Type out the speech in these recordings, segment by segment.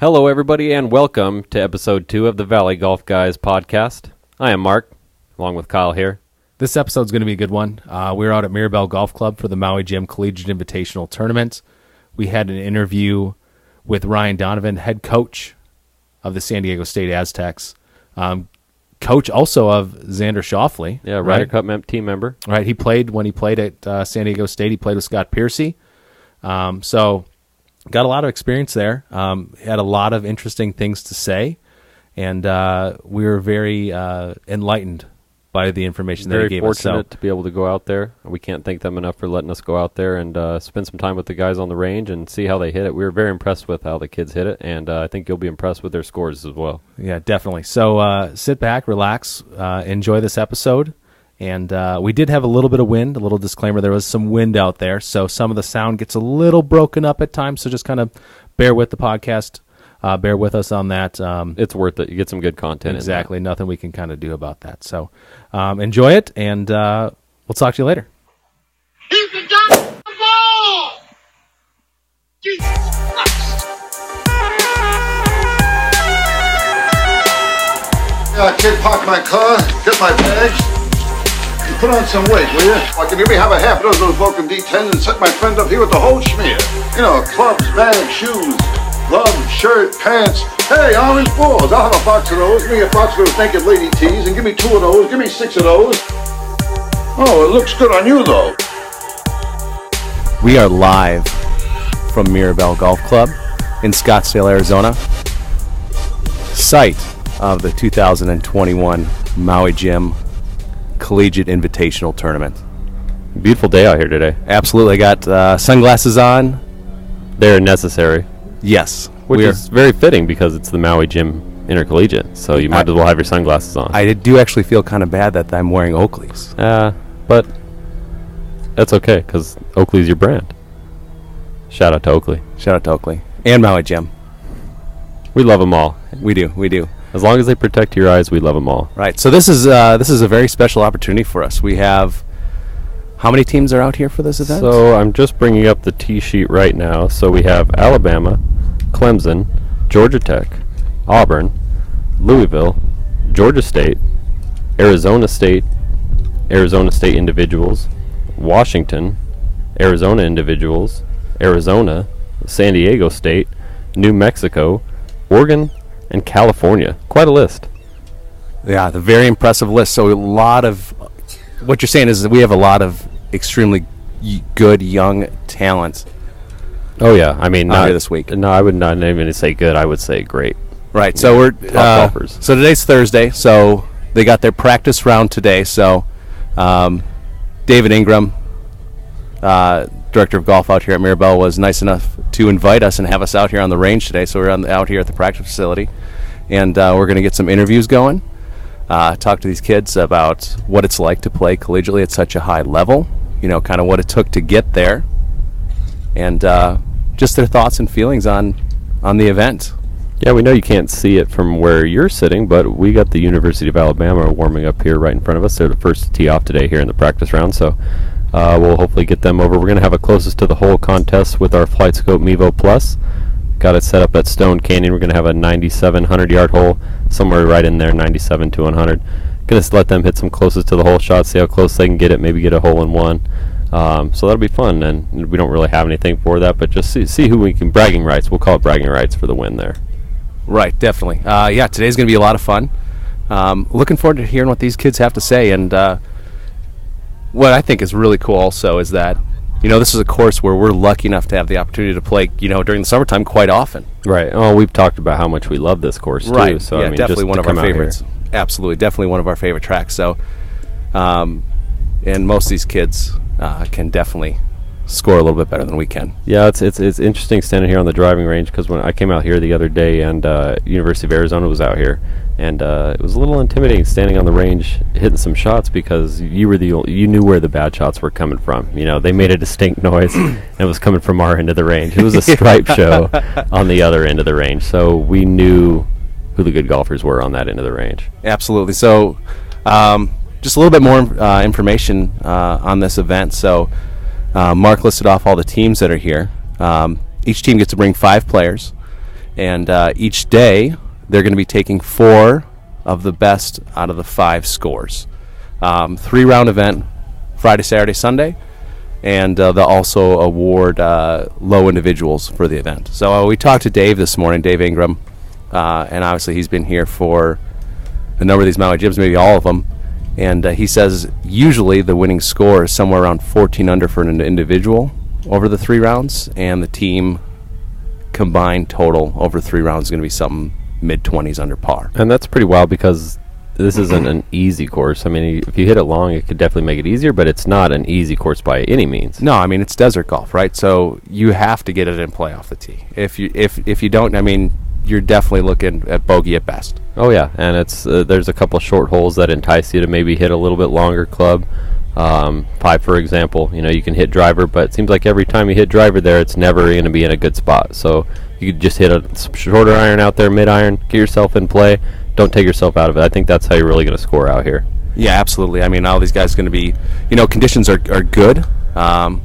Hello, everybody, and welcome to episode two of the Valley Golf Guys podcast. I am Mark, along with Kyle here. This episode's going to be a good one. Uh, we were out at Mirabel Golf Club for the Maui Jim Collegiate Invitational Tournament. We had an interview with Ryan Donovan, head coach of the San Diego State Aztecs, um, coach also of Xander Schauffele. Yeah, Ryder right? Cup mem- team member. Right, he played when he played at uh, San Diego State. He played with Scott Piercy. Um, so got a lot of experience there. Um, had a lot of interesting things to say, and uh, we were very uh, enlightened by the information that Very he gave us. fortunate So to be able to go out there. We can't thank them enough for letting us go out there and uh, spend some time with the guys on the range and see how they hit it. We were very impressed with how the kids hit it, and uh, I think you'll be impressed with their scores as well. yeah, definitely. So uh, sit back, relax, uh, enjoy this episode. And uh, we did have a little bit of wind. A little disclaimer: there was some wind out there, so some of the sound gets a little broken up at times. So just kind of bear with the podcast. Uh, bear with us on that. Um, It's worth it. You get some good content. in exactly. Nothing we can kind of do about that. So um, enjoy it, and uh, we'll talk to you later. He's the guy ball! Jesus Christ! Yeah, kid, park my car, get my bags, and put on some weight, will you? I can maybe have a half dozen of those Vulcan D10s and set my friend up here with the whole schmear. You know, clubs, bags, shoes, gloves, shirt, pants. Hey, orange balls. I'll have a box of those. Give me a box of those naked lady tees, and give me two of those. Give me six of those. Oh, it looks good on you, though. We are live from Mirabel Golf Club in Scottsdale, Arizona, site of the 2021 Maui Jim Collegiate Invitational Tournament. Beautiful day out here today. Absolutely, got uh, sunglasses on. They're necessary, Yes, which we are- is very fitting because it's the Maui Jim Intercollegiate. So you might I- as well have your sunglasses on. I do actually feel kind of bad that I'm wearing Oakley's. Uh, but that's okay because Oakley's your brand. Shout out to Oakley. Shout out to Oakley and Maui Jim. We love them all. We do, we do. As long as they protect your eyes, we love them all. Right. So this is uh, this is a very special opportunity for us. We have how many teams are out here for this event? So I'm just bringing up the T sheet right now. So we have Alabama, Clemson, Georgia Tech, Auburn, Louisville, Georgia State, Arizona State, Arizona State individuals, Washington, Arizona individuals, Arizona, San Diego State, New Mexico, Oregon, and California. Quite a list. Yeah, the very impressive list. So a lot of what you're saying is that we have a lot of extremely y- good young talent. Oh yeah, I mean not here this week. No, I would not even say good. I would say great. Right. So we're uh, so today's Thursday. So they got their practice round today. So um, David Ingram, uh, director of golf out here at Mirabel, was nice enough to invite us and have us out here on the range today. So we're the, out here at the practice facility, and uh, we're going to get some interviews going. Uh, talk to these kids about what it's like to play collegiately at such a high level. You know, kind of what it took to get there, and uh, just their thoughts and feelings on on the event. Yeah, we know you can't see it from where you're sitting, but we got the University of Alabama warming up here right in front of us. They're the first to tee off today here in the practice round, so uh, we'll hopefully get them over. We're going to have a closest to the hole contest with our Flight Scope Mevo Plus. Got it set up at Stone Canyon. We're going to have a 9700 yard hole somewhere right in there, 97 to 100. Going to let them hit some closest to the hole shots, see how close they can get it, maybe get a hole in one. Um, so that'll be fun, and we don't really have anything for that, but just see, see who we can bragging rights. We'll call it bragging rights for the win there. Right, definitely. Uh, yeah, today's going to be a lot of fun. Um, looking forward to hearing what these kids have to say. And uh, what I think is really cool also is that, you know, this is a course where we're lucky enough to have the opportunity to play, you know, during the summertime quite often. Right. Oh, we've talked about how much we love this course too. So yeah, I mean, definitely just one of our come out here- favorites. Absolutely, definitely one of our favorite tracks. So, um, and most of these kids uh, can definitely score a little bit better than we can. Yeah, it's it's it's interesting standing here on the driving range because when I came out here the other day and uh, University of Arizona was out here, and uh, it was a little intimidating standing on the range hitting some shots because you were the ol- you knew where the bad shots were coming from. You know, they made a distinct noise and it was coming from our end of the range. It was a stripe show on the other end of the range, so we knew who the good golfers were on that end of the range. Absolutely. So, um, just a little bit more uh, information uh, on this event. So, uh, Mark listed off all the teams that are here. Um, each team gets to bring five players, and uh, each day they're going to be taking four of the best out of the five scores. Um, three round event, Friday, Saturday, Sunday, and uh, they'll also award uh, low individuals for the event. So uh, we talked to Dave this morning, Dave Ingram, uh, and obviously he's been here for a number of these Maui Jims, maybe all of them. And uh, he says usually the winning score is somewhere around 14 under for an individual over the three rounds, and the team combined total over three rounds is going to be something mid 20s under par. And that's pretty wild because this isn't an easy course. I mean, if you hit it long, it could definitely make it easier, but it's not an easy course by any means. No, I mean it's desert golf, right? So you have to get it in play off the tee. If you if if you don't, I mean, you're definitely looking at bogey at best. Oh yeah, and it's uh, there's a couple short holes that entice you to maybe hit a little bit longer club. Um, five, for example, you know you can hit driver, but it seems like every time you hit driver there, it's never going to be in a good spot. So you could just hit a shorter iron out there, mid iron, get yourself in play. Don't take yourself out of it. I think that's how you're really going to score out here. Yeah, absolutely. I mean, all these guys are going to be, you know, conditions are, are good. Um,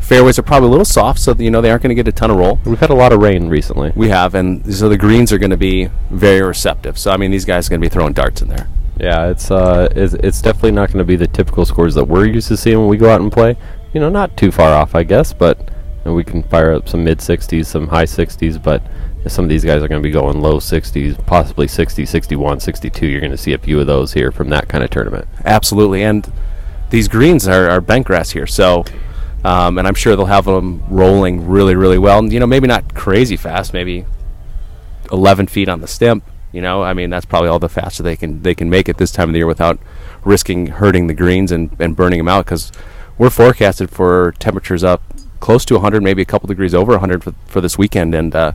fairways are probably a little soft, so you know they aren't going to get a ton of roll. We've had a lot of rain recently. We have, and so the greens are going to be very receptive. So I mean, these guys are going to be throwing darts in there. Yeah, it's uh, it's, it's definitely not going to be the typical scores that we're used to seeing when we go out and play. You know, not too far off, I guess, but we can fire up some mid 60s, some high 60s, but some of these guys are going to be going low 60s, possibly 60, 61, 62. You're going to see a few of those here from that kind of tournament. Absolutely, and these greens are, are bent grass here, so um, and I'm sure they'll have them rolling really, really well. And, you know, maybe not crazy fast, maybe 11 feet on the stimp. You know, I mean, that's probably all the faster they can they can make it this time of the year without risking hurting the greens and, and burning them out. Because we're forecasted for temperatures up close to 100, maybe a couple degrees over 100 for, for this weekend. And uh,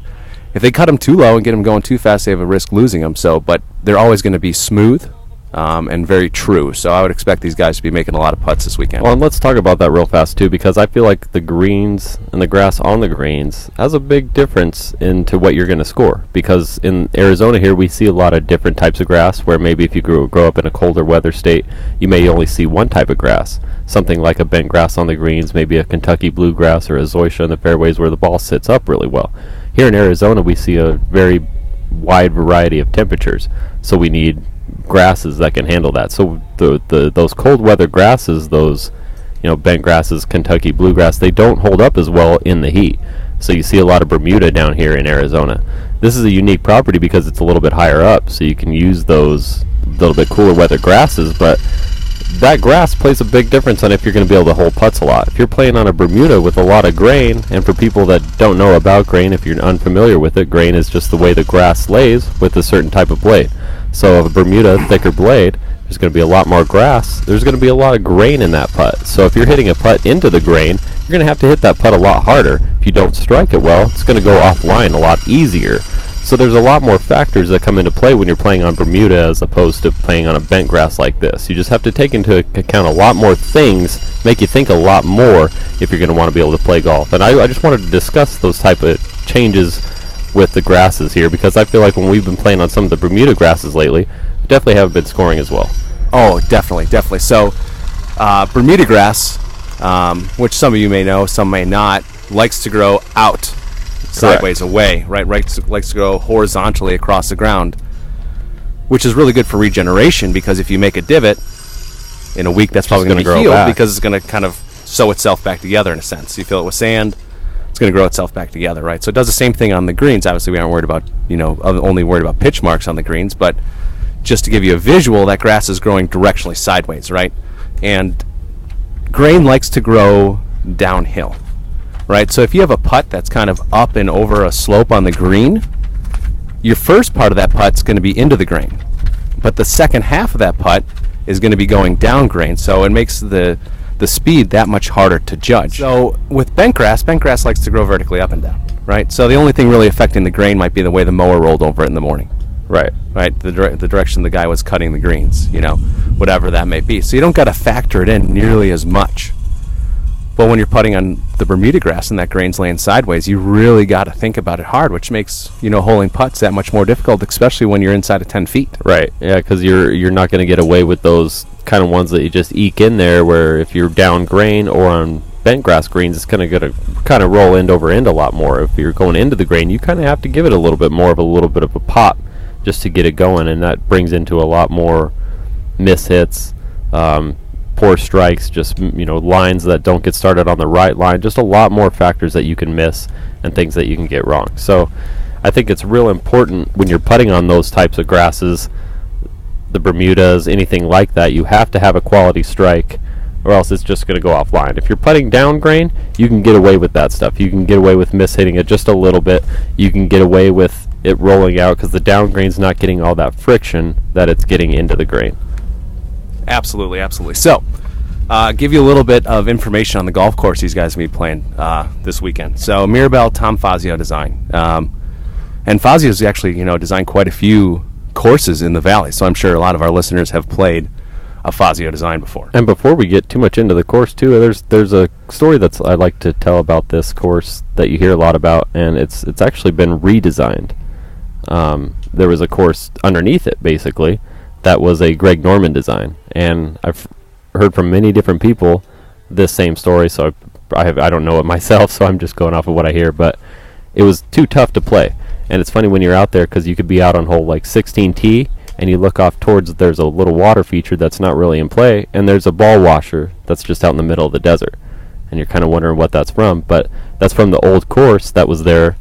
if they cut them too low and get them going too fast, they have a risk losing them. So, but they're always going to be smooth um, and very true. So I would expect these guys to be making a lot of putts this weekend. Well, and let's talk about that real fast too, because I feel like the greens and the grass on the greens has a big difference into what you're going to score. Because in Arizona here, we see a lot of different types of grass. Where maybe if you grow, grow up in a colder weather state, you may only see one type of grass. Something like a bent grass on the greens, maybe a Kentucky bluegrass or a zoysia in the fairways, where the ball sits up really well. Here in Arizona, we see a very wide variety of temperatures, so we need grasses that can handle that. So the, the those cold weather grasses, those you know bent grasses, Kentucky bluegrass, they don't hold up as well in the heat. So you see a lot of Bermuda down here in Arizona. This is a unique property because it's a little bit higher up, so you can use those little bit cooler weather grasses, but that grass plays a big difference on if you're going to be able to hold putts a lot. If you're playing on a Bermuda with a lot of grain, and for people that don't know about grain, if you're unfamiliar with it, grain is just the way the grass lays with a certain type of blade. So a Bermuda thicker blade, there's going to be a lot more grass. There's going to be a lot of grain in that putt. So if you're hitting a putt into the grain, you're going to have to hit that putt a lot harder. If you don't strike it well, it's going to go offline a lot easier. So there's a lot more factors that come into play when you're playing on Bermuda as opposed to playing on a bent grass like this. You just have to take into account a lot more things, make you think a lot more if you're going to want to be able to play golf. And I, I just wanted to discuss those type of changes with the grasses here because I feel like when we've been playing on some of the Bermuda grasses lately, we definitely haven't been scoring as well. Oh, definitely, definitely. So, uh, Bermuda grass, um, which some of you may know, some may not, likes to grow out, sideways away, right? Right, to, likes to grow horizontally across the ground, which is really good for regeneration because if you make a divot in a week, that's probably going to grow healed back. because it's going to kind of sew itself back together in a sense. You fill it with sand, it's going to grow itself back together, right? So it does the same thing on the greens. Obviously, we aren't worried about, you know, only worried about pitch marks on the greens, but just to give you a visual, that grass is growing directionally sideways, right? And grain likes to grow downhill, right? So if you have a putt that's kind of up and over a slope on the green, your first part of that putt's going to be into the grain, but the second half of that putt is going to be going down grain. So it makes the the speed that much harder to judge. So with bent grass, bent grass likes to grow vertically up and down, right? So the only thing really affecting the grain might be the way the mower rolled over it in the morning Right. right? The, dire- the direction the guy was cutting the greens, you know, whatever that may be. So you don't got to factor it in nearly as much. But when you're putting on the Bermuda grass and that grain's laying sideways, you really got to think about it hard, which makes you know holing putts that much more difficult, especially when you're inside of ten feet. Right. Yeah, because you're you're not going to get away with those kind of ones that you just eke in there. Where if you're down grain or on bent grass greens, it's going to kind of roll end over end a lot more. If you're going into the grain, you kind of have to give it a little bit more of a little bit of a pop just to get it going, and that brings into a lot more miss hits, um, poor strikes, just you know lines that don't get started on the right line. Just a lot more factors that you can miss and things that you can get wrong. So, I think it's real important when you're putting on those types of grasses, the Bermudas, anything like that. You have to have a quality strike. Or else it's just going to go offline. If you're putting down grain, you can get away with that stuff. You can get away with mishitting it just a little bit. You can get away with it rolling out because the down grain's not getting all that friction that it's getting into the grain. Absolutely, absolutely. So, uh, give you a little bit of information on the golf course these guys will be playing uh, this weekend. So, Mirabel Tom Fazio design, um, and Fazio's actually you know designed quite a few courses in the valley. So, I'm sure a lot of our listeners have played a Fazio design before. And before we get too much into the course, too, there's there's a story that's I'd like to tell about this course that you hear a lot about, and it's it's actually been redesigned. Um, there was a course underneath it, basically, that was a Greg Norman design, and I've heard from many different people this same story. So I, I have I don't know it myself, so I'm just going off of what I hear. But it was too tough to play, and it's funny when you're out there because you could be out on hole like 16T and you look off towards there's a little water feature that's not really in play, and there's a ball washer that's just out in the middle of the desert, and you're kind of wondering what that's from. But that's from the old course that was there,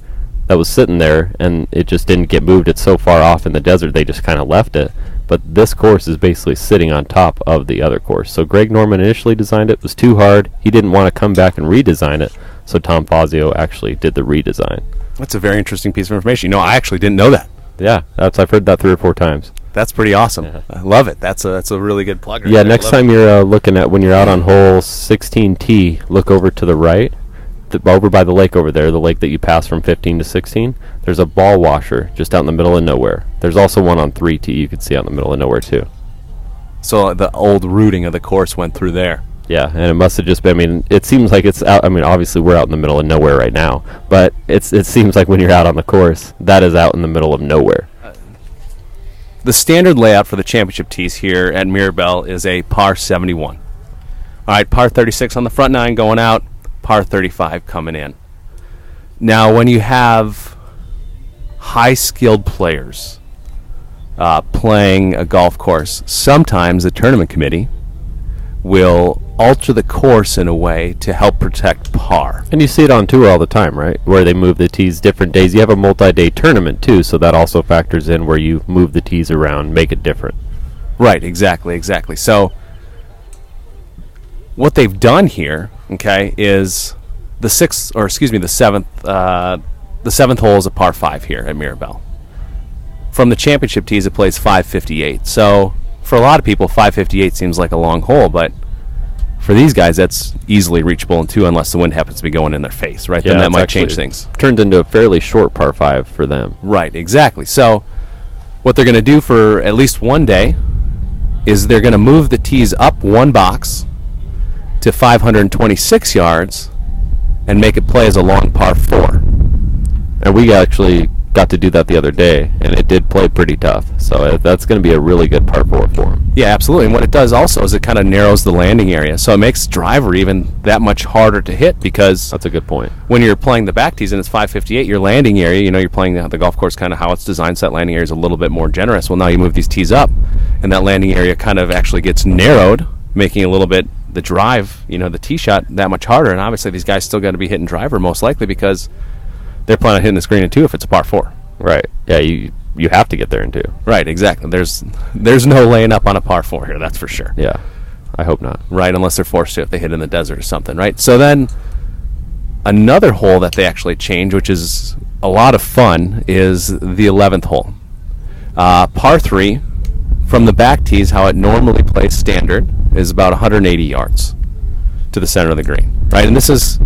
that was sitting there, and it just didn't get moved. It's so far off in the desert, they just kind of left it. But this course is basically sitting on top of the other course. So Greg Norman initially designed it, it was too hard. He didn't want to come back and redesign it, so Tom Fazio actually did the redesign. That's a very interesting piece of information. You know, I actually didn't know that. Yeah, that's I've heard that three or four times. That's pretty awesome. Yeah. I love it. That's a that's a really good plug. right Yeah, there. next time it. you're uh, looking at when you're out on hole 16T, look over to the right, th- over by the lake over there, the lake that you pass from 15 to 16. There's a ball washer just out in the middle of nowhere. There's also one on 3T you can see out in the middle of nowhere too. So uh, the old routing of the course went through there. Yeah, and it must have just been. I mean, it seems like it's out. I mean, obviously we're out in the middle of nowhere right now, but it's it seems like when you're out on the course, that is out in the middle of nowhere. The standard layout for the championship tees here at Mirabel is a par 71. All right, par 36 on the front nine going out, par 35 coming in. Now, when you have high skilled players uh, playing a golf course, sometimes the tournament committee will alter the course in a way to help protect par. And you see it on tour all the time, right? Where they move the tees different days. You have a multi-day tournament too, so that also factors in where you move the tees around, make it different. Right, exactly, exactly. So what they've done here, okay, is the sixth, or excuse me, the seventh, uh, the seventh hole is a par five here at Mirabel. From the championship tees, it plays 558. So for a lot of people, 558 seems like a long hole, but for these guys, that's easily reachable in two, unless the wind happens to be going in their face, right? then that might change things. Turns into a fairly short par five for them. Right, exactly. So, what they're going to do for at least one day is they're going to move the tees up one box to 526 yards and make it play as a long par four. And we actually got to do that the other day, and it did play pretty tough. So uh, that's going to be a really good par four for him. Yeah, absolutely. And what it does also is it kind of narrows the landing area, so it makes driver even that much harder to hit because That's a good point. when you're playing the back tees and it's 558, your landing area, you know, you're playing the, the golf course kind of how it's designed, so that landing area is a little bit more generous. Well, now you move these tees up, and that landing area kind of actually gets narrowed, making a little bit the drive, you know, the tee shot that much harder. And obviously, these guys still got to be hitting driver most likely because they're planning on hitting the screen in two if it's a par four. Right. Yeah, you you have to get there in two. Right, exactly. There's there's no laying up on a par four here, that's for sure. Yeah. I hope not. right? Unless they're forced to if they hit in the desert or something, right? So then another hole that they actually change, which is a lot of fun, is the 11th hole. Uh, par 3 from the back tees, how it normally plays standard, is about 180 yards to the center of the green, right? And this is,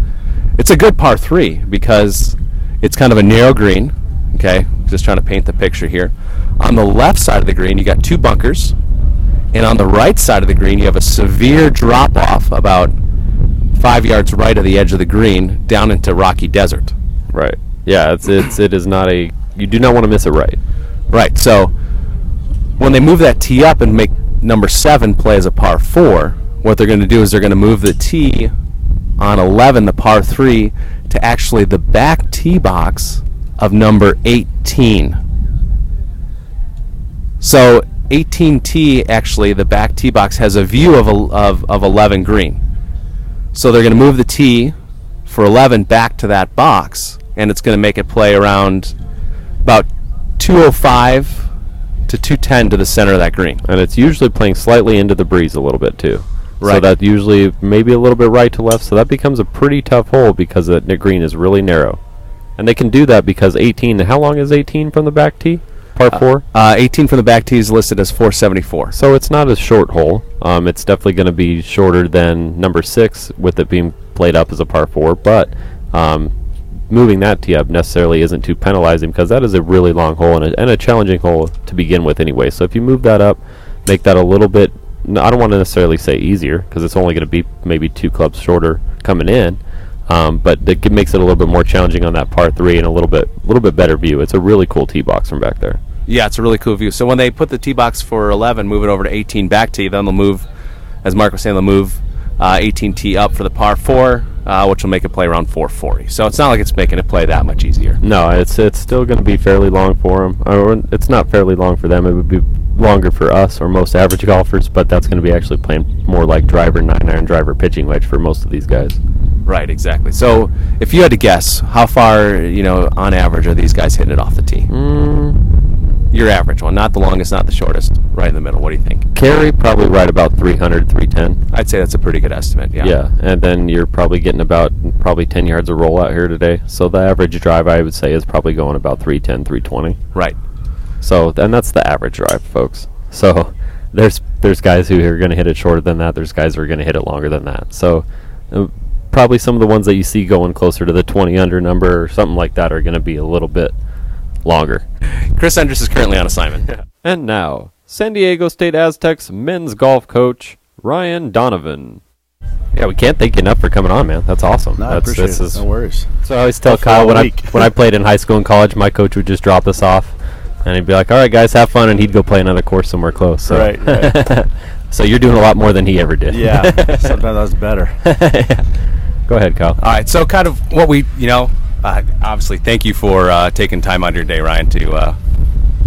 it's a good par 3 because it's kind of a narrow green, okay? Just trying to paint the picture here. On the left side of the green, you got two bunkers, and on the right side of the green, you have a severe drop off about five yards right of the edge of the green down into rocky desert. Right. Yeah, it's it's it is not a you do not want to miss it right. Right. So when they move that tee up and make number seven play as a par four, what they're going to do is they're going to move the tee on 11, the par 3, to actually the back tee box of number 18. So 18T actually, the back tee box has a view of, of, of 11 green. So they're going to move the tee for 11 back to that box, and it's going to make it play around about 205 to 210 to the center of that green. and it's usually playing slightly into the breeze a little bit too. So Right. that usually maybe a little bit right to left. So that becomes a pretty tough hole because the green is really narrow, and they can do that because 18. How long is 18 from the back tee? Par four. Uh, 18 from the back tee is listed as 474. So it's not a short hole. Um, it's definitely going to be shorter than number six, with it being played up as a par four. But um, moving that tee up necessarily isn't too penalizing because that is a really long hole and a, and a challenging hole to begin with anyway. So if you move that up, make that a little bit. I don't want to necessarily say easier because it's only going to be maybe two clubs shorter coming in. Um, but it makes it a little bit more challenging on that par three and a little bit, a little bit better view. It's a really cool tee box from back there. Yeah, it's a really cool view. So when they put the tee box for 11, move it over to 18 back tee, then they'll move, as Mark was saying, they'll move uh, 18T up for the par 4, uh, which will make it play around 440. So it's not like it's making it play that much easier. No, it's it's still going to be fairly long for them. Or it's not fairly long for them. It would be longer for us or most average golfers, but that's going to be actually playing more like driver nine iron driver pitching wedge for most of these guys. Right, exactly. So if you had to guess, how far, you know, on average are these guys hitting it off the tee? Mm, Your average one, not the longest, not the shortest, right in the middle. What do you think? carry probably right about 300, 310. I'd say that's a pretty good estimate. Yeah. Yeah, and then you're probably getting about probably 10 yards of roll out here today. So the average drive I would say is probably going about 310, 320. Right. So, and that's the average drive, folks. So, there's there's guys who are going to hit it shorter than that. There's guys who are going to hit it longer than that. So, uh, probably some of the ones that you see going closer to the 20 under number or something like that are going to be a little bit longer. Chris Enders is currently on assignment. And now, San Diego State Aztecs men's golf coach Ryan Donovan. Yeah, we can't thank you enough for coming on, man. That's awesome. No, I That's, appreciate this it. is- no worries. so I always tell Hopefully Kyle all when I when I played in high school and college, my coach would just drop us off, and he'd be like, "All right, guys, have fun," and he'd go play another course somewhere close. So. Right, right. so you're doing a lot more than he ever did. Yeah, sometimes that's better. yeah. Go ahead, Kyle. All right, so kind of what we, you know, uh, obviously, thank you for uh, taking time out of your day, Ryan, to uh,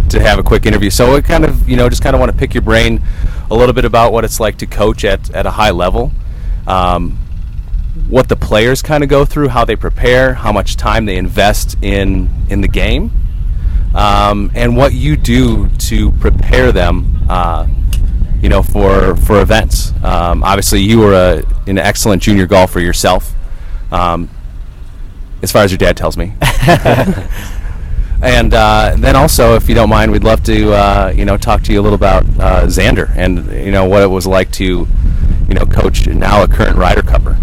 to have a quick interview. So, we kind of, you know, just kind of want to pick your brain a little bit about what it's like to coach at at a high level, um, what the players kind of go through, how they prepare, how much time they invest in in the game, um, and what you do to prepare them. Uh, you know, for for events. Um, obviously, you were a, an excellent junior golfer yourself, um, as far as your dad tells me. and uh, then also, if you don't mind, we'd love to uh, you know talk to you a little about uh, Xander and you know what it was like to you know coach now a current Ryder Cupper.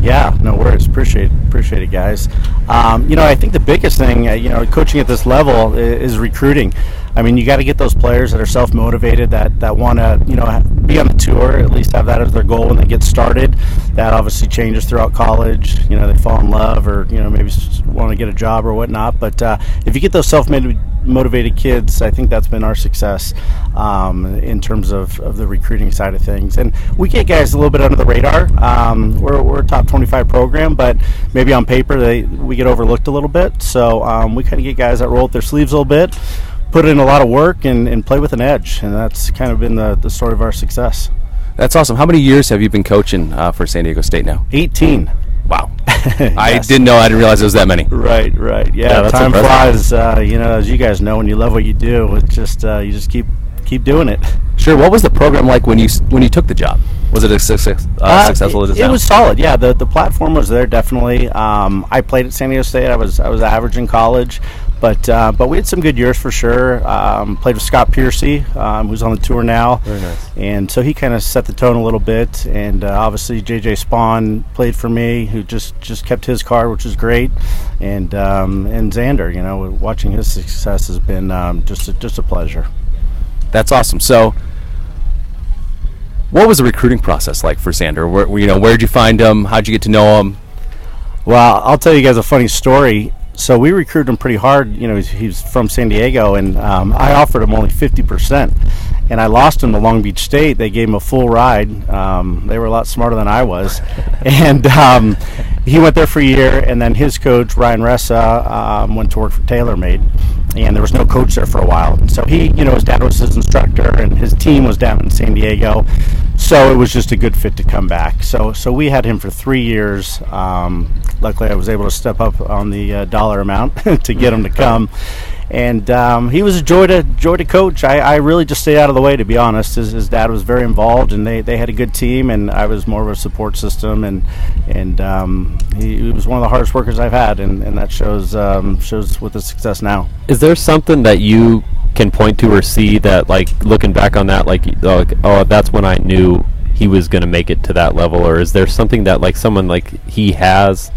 Yeah, no worries. Appreciate appreciate it, guys. Um, you know, I think the biggest thing, uh, you know, coaching at this level is, is recruiting. I mean, you got to get those players that are self motivated, that that want to, you know, be on the tour, at least have that as their goal when they get started. That obviously changes throughout college. You know, they fall in love, or you know, maybe want to get a job or whatnot. But uh, if you get those self motivated kids, I think that's been our success um, in terms of, of the recruiting side of things. And we get guys a little bit under the radar. Um, we're, we're a top 25 program, but maybe on paper they we get overlooked a little bit. So um, we kind of get guys that roll up their sleeves a little bit, put in a lot of work, and, and play with an edge. And that's kind of been the, the story of our success. That's awesome. How many years have you been coaching uh, for San Diego State now? 18. Wow. I Yes. didn't know. I didn't realize it was that many. Right, right. Yeah, Yeah, time impressive. flies. Uh, you know, as you guys know, when you love what you do, it's just uh, you just keep keep doing it. Sure. What was the program like when you when you took the job? Was it a success, uh, Uh, successful it, it it was solid. Yeah, the the platform was there definitely. Um, I played at San Diego State. I was I was average in college, but uh, but we had some good years for sure. Um, played with Scott Piercy, um, who's on the tour now. Very nice. And so he kind of set the tone a little bit. And uh, obviously JJ Spaun played for me, who just just kept his card, which was great. And um, and Xander, you know, watching his success has been um, just a, just a pleasure. That's awesome. So, what was the recruiting process like for Xander? Where, you know, where did you find him? How'd you get to know him? Well, I'll tell you guys a funny story. So we recruited him pretty hard. You know, he's, he's from San Diego, and um, I offered him only fifty percent, and I lost him to Long Beach State. They gave him a full ride. Um, they were a lot smarter than I was, and um, he went there for a year. And then his coach Ryan Ressa um, went to work for TaylorMade, and there was no coach there for a while. So he, you know, his dad was his instructor, and his team was down in San Diego. So it was just a good fit to come back. So so we had him for three years. Um, luckily, I was able to step up on the uh, dollar amount to get him to come. And um, he was a joy to joy to coach. I, I really just stayed out of the way, to be honest. His, his dad was very involved, and they, they had a good team, and I was more of a support system. And and um, he, he was one of the hardest workers I've had, and, and that shows um, shows with the success now. Is there something that you can point to or see that, like, looking back on that, like, oh, like, oh that's when I knew he was going to make it to that level, or is there something that, like, someone like he has,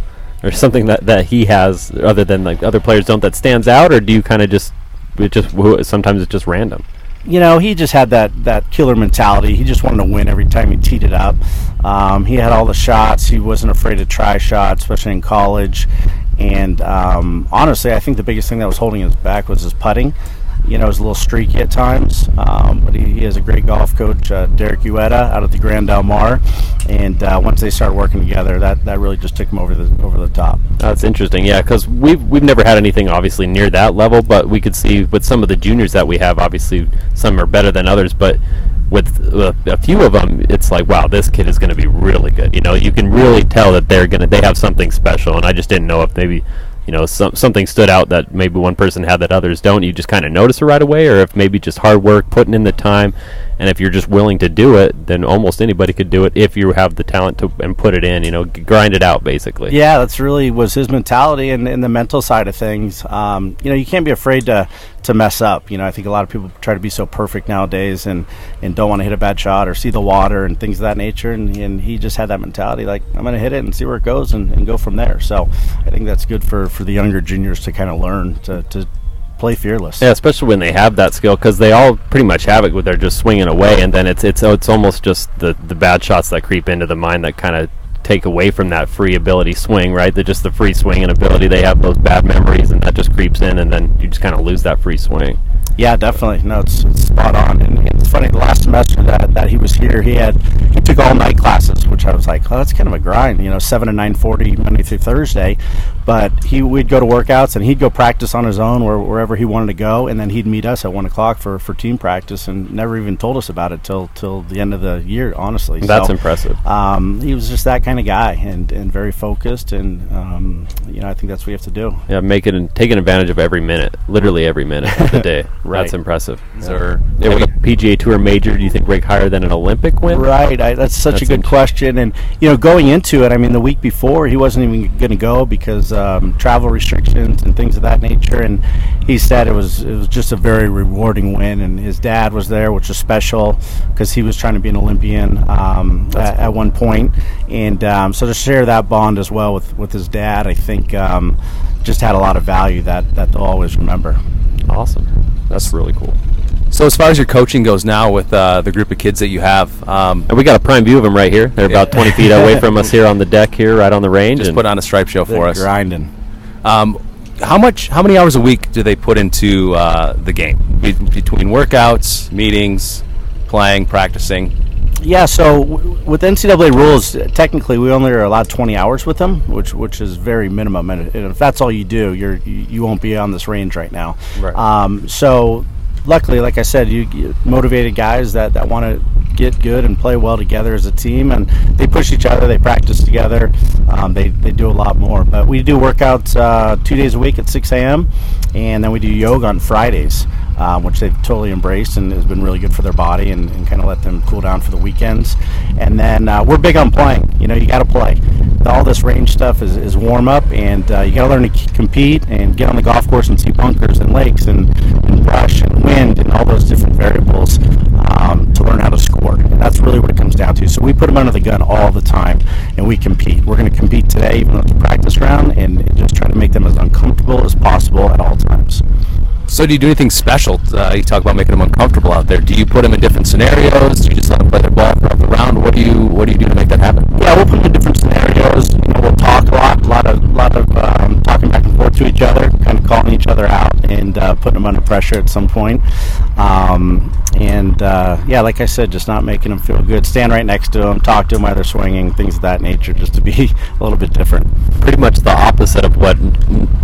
or something that, that he has other than like other players don't that stands out, or do you kind of just it just sometimes it's just random? you know, he just had that, that killer mentality. He just wanted to win every time he teed it up. Um, he had all the shots. He wasn't afraid to try shots, especially in college. And um, honestly, I think the biggest thing that was holding us back was his putting. You know, was a little streaky at times, um, but he, he has a great golf coach, uh, Derek Uyeda, out at the Grand Del Mar. And uh, once they started working together, that, that really just took him over the over the top. That's interesting, yeah, because we've we've never had anything obviously near that level, but we could see with some of the juniors that we have, obviously some are better than others, but with uh, a few of them, it's like, wow, this kid is going to be really good. You know, you can really tell that they're gonna they have something special, and I just didn't know if maybe. You know, some, something stood out that maybe one person had that others don't. You just kind of notice it right away, or if maybe just hard work, putting in the time, and if you're just willing to do it, then almost anybody could do it if you have the talent to and put it in. You know, grind it out basically. Yeah, that's really was his mentality and, the mental side of things. Um, you know, you can't be afraid to to mess up. You know, I think a lot of people try to be so perfect nowadays and, and don't want to hit a bad shot or see the water and things of that nature. And, and he just had that mentality, like I'm going to hit it and see where it goes and, and go from there. So I think that's good for, for the younger juniors to kind of learn to, to play fearless. Yeah, especially when they have that skill, because they all pretty much have it. Where they're just swinging away, and then it's it's it's almost just the the bad shots that creep into the mind that kind of take away from that free ability swing, right? That just the free swing and ability. They have those bad memories, and that just creeps in, and then you just kind of lose that free swing. Yeah, definitely. No, it's, it's spot on. And, and it's funny. The last semester that, that he was here, he had he took all night classes, which I was like, oh, that's kind of a grind. You know, seven to nine forty Monday through Thursday. But he we'd go to workouts and he'd go practice on his own where, wherever he wanted to go, and then he'd meet us at one o'clock for, for team practice, and never even told us about it till till the end of the year. Honestly, That's So, impressive. Um, he was just that kind of guy, and, and very focused, and um, you know, I think that's what you have to do. Yeah, making and taking advantage of every minute, literally every minute of the day. Right. That's impressive. Sir. Yeah, we- PGA Tour major. Do you think rank higher than an Olympic win? Right, I, that's such That's a good int- And you know, going into it, I mean, the week before he wasn't even going to go because um, travel restrictions and things of that nature. And he said it was it was just a very rewarding win. And his dad was there, which was special because he was trying to be an Olympian um, at, at one point. And um, so to share that bond as well with with his dad, I think um, just had a lot of value that that they'll always remember. Awesome. That's really cool. So as far as your coaching goes now with uh, the group of kids that you have, um, And we got a prime view of them right here. They're about 20 feet away from us here on the deck here, right on the range. just and put on a stripe show for us. grinding. Um, how much? How many hours a week do they put into uh, the game Be- between workouts, meetings, playing, practicing? Yeah, so w- with NCAA rules, uh, technically we only are allowed 20 hours with them, which which is very minimum. And and if that's all you do, you're you, you won't be on this range right now. Right. Um, so luckily, like I said, you, you motivated guys that, that want to get good and play well together as a team, and they push each other. They practice together. Um, they they do a lot more. But we do workouts uh, two days a week at 6 a.m. and then we do yoga on Fridays, um, which they've totally embraced and has been really good for their body and, and kind of let them cool down for the weekends. And then uh, we're big on playing. You know, you got to play. All this range stuff is, is warm up, and uh, you got to learn to compete and get on the golf course and see bunkers and lakes and, and brush and wind and all those different variables um, to learn how to score. And that's really what it comes down to. So we put them under the gun all the time, and we compete. We're going to compete today, even though it's a practice round, and just try to make them as uncomfortable as possible at all times. So do you do anything special? Uh, you talk about making them uncomfortable out there. Do you put them in different scenarios? Do you just let them play their ball throughout the round? What do you What do you do to make that happen? Yeah, we'll put them in different scenarios. You know, we'll talk a lot, a lot of, lot of um, talking back and forth to each other, kind of calling each other out and uh, putting them under pressure at some point. Um, and uh, yeah, like I said, just not making them feel good. Stand right next to them, talk to them while they're swinging, things of that nature, just to be a little bit different. Pretty much the opposite of what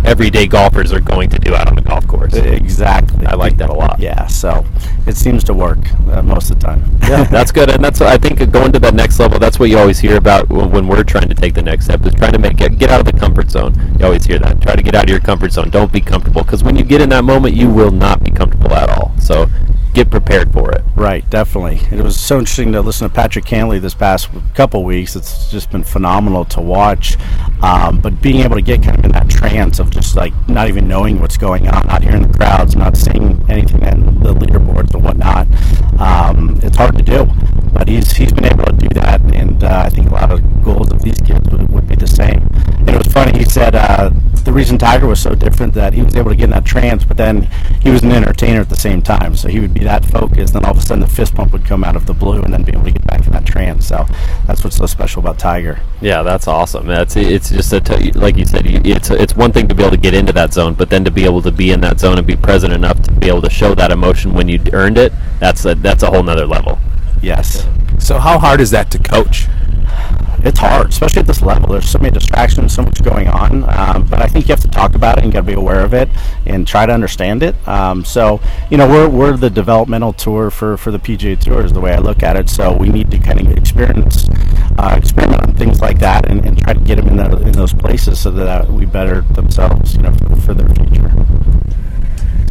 everyday golfers are going to do out on the golf course. Exactly. I like that a lot. Yeah, so it seems to work uh, most of the time. Yeah, that's good, and that's I think going to that next level. That's what you always hear about when, when we're trying to take the next step is trying to make it get out of the comfort zone. You always hear that. Try to get out of your comfort zone. Don't be comfortable because when you get in that moment, you will not be comfortable at all. So get prepared for it. Right, definitely. It was so interesting to listen to Patrick Cantlay this past couple weeks. It's just been phenomenal to watch. Um, but being able to get kind of in that trance of just like not even knowing what's going on, not hearing the crowds, not seeing anything in the leaderboards and whatnot, um, it's hard to do. But he's he's been able to do that, and uh, I think a lot of goals of these kids would, would be the same. And it was funny. He said uh, the reason Tiger was so different that he was able to get in that trance, but then he was an entertainer at the same time. So he would be that focused, and all of a sudden the fist pump would come out of the blue, and then be able to get back in that trance. So that's what's so special about Tiger. Yeah, that's awesome. That's it's just a t- like you said, it's it's one thing to be able to get into that zone, but then to be able to be in that zone and be present enough to be able to show that emotion when you earned it, that's a that's a whole nother level. Yes. So how hard is that to coach? it's hard, especially at this level. There's so many distractions, so much going on. Um, but I think you have to talk about it and you got to be aware of it and try to understand it. Um, so, you know, we're, we're the developmental tour for, for the PGA Tour is the way I look at it. So we need to kind of experience, uh, experiment on things like that and, and try to get them in, the, in those places so that we better themselves, you know, for, for their future.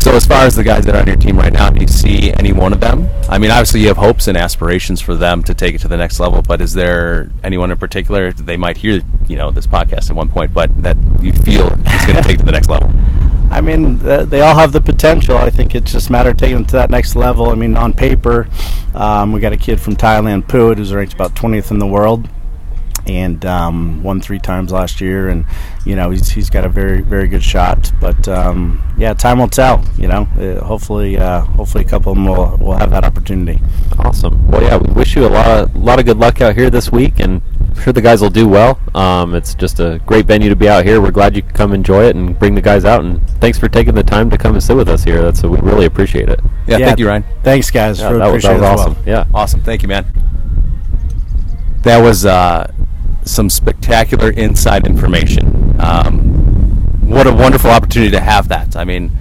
So as far as the guys that are on your team right now, do you see any one of them? I mean, obviously you have hopes and aspirations for them to take it to the next level, but is there anyone in particular they might hear, you know, this podcast at one point, but that you feel is going to take to the next level? I mean, they all have the potential. I think it's just a matter of taking them to that next level. I mean, on paper, um, we got a kid from Thailand, Puwit, who's ranked about 20th in the world and um, won three times last year. And, you know, he's, he's got a very, very good shot. But, um, yeah, time will tell, you know. Uh, hopefully, uh, hopefully a couple of them will, will have that opportunity. Awesome. Well, yeah, we wish you a lot of, lot of good luck out here this week, and I'm sure the guys will do well. Um, it's just a great venue to be out here. We're glad you could come enjoy it and bring the guys out. And thanks for taking the time to come and sit with us here. That's we really appreciate it. Yeah, thank you, Ryan. Thanks, guys. Yeah, really that was, appreciate that was it as well. awesome. Yeah. Awesome. Thank you, man. That was uh, some spectacular inside information. Um, what a wonderful opportunity to have that. I mean,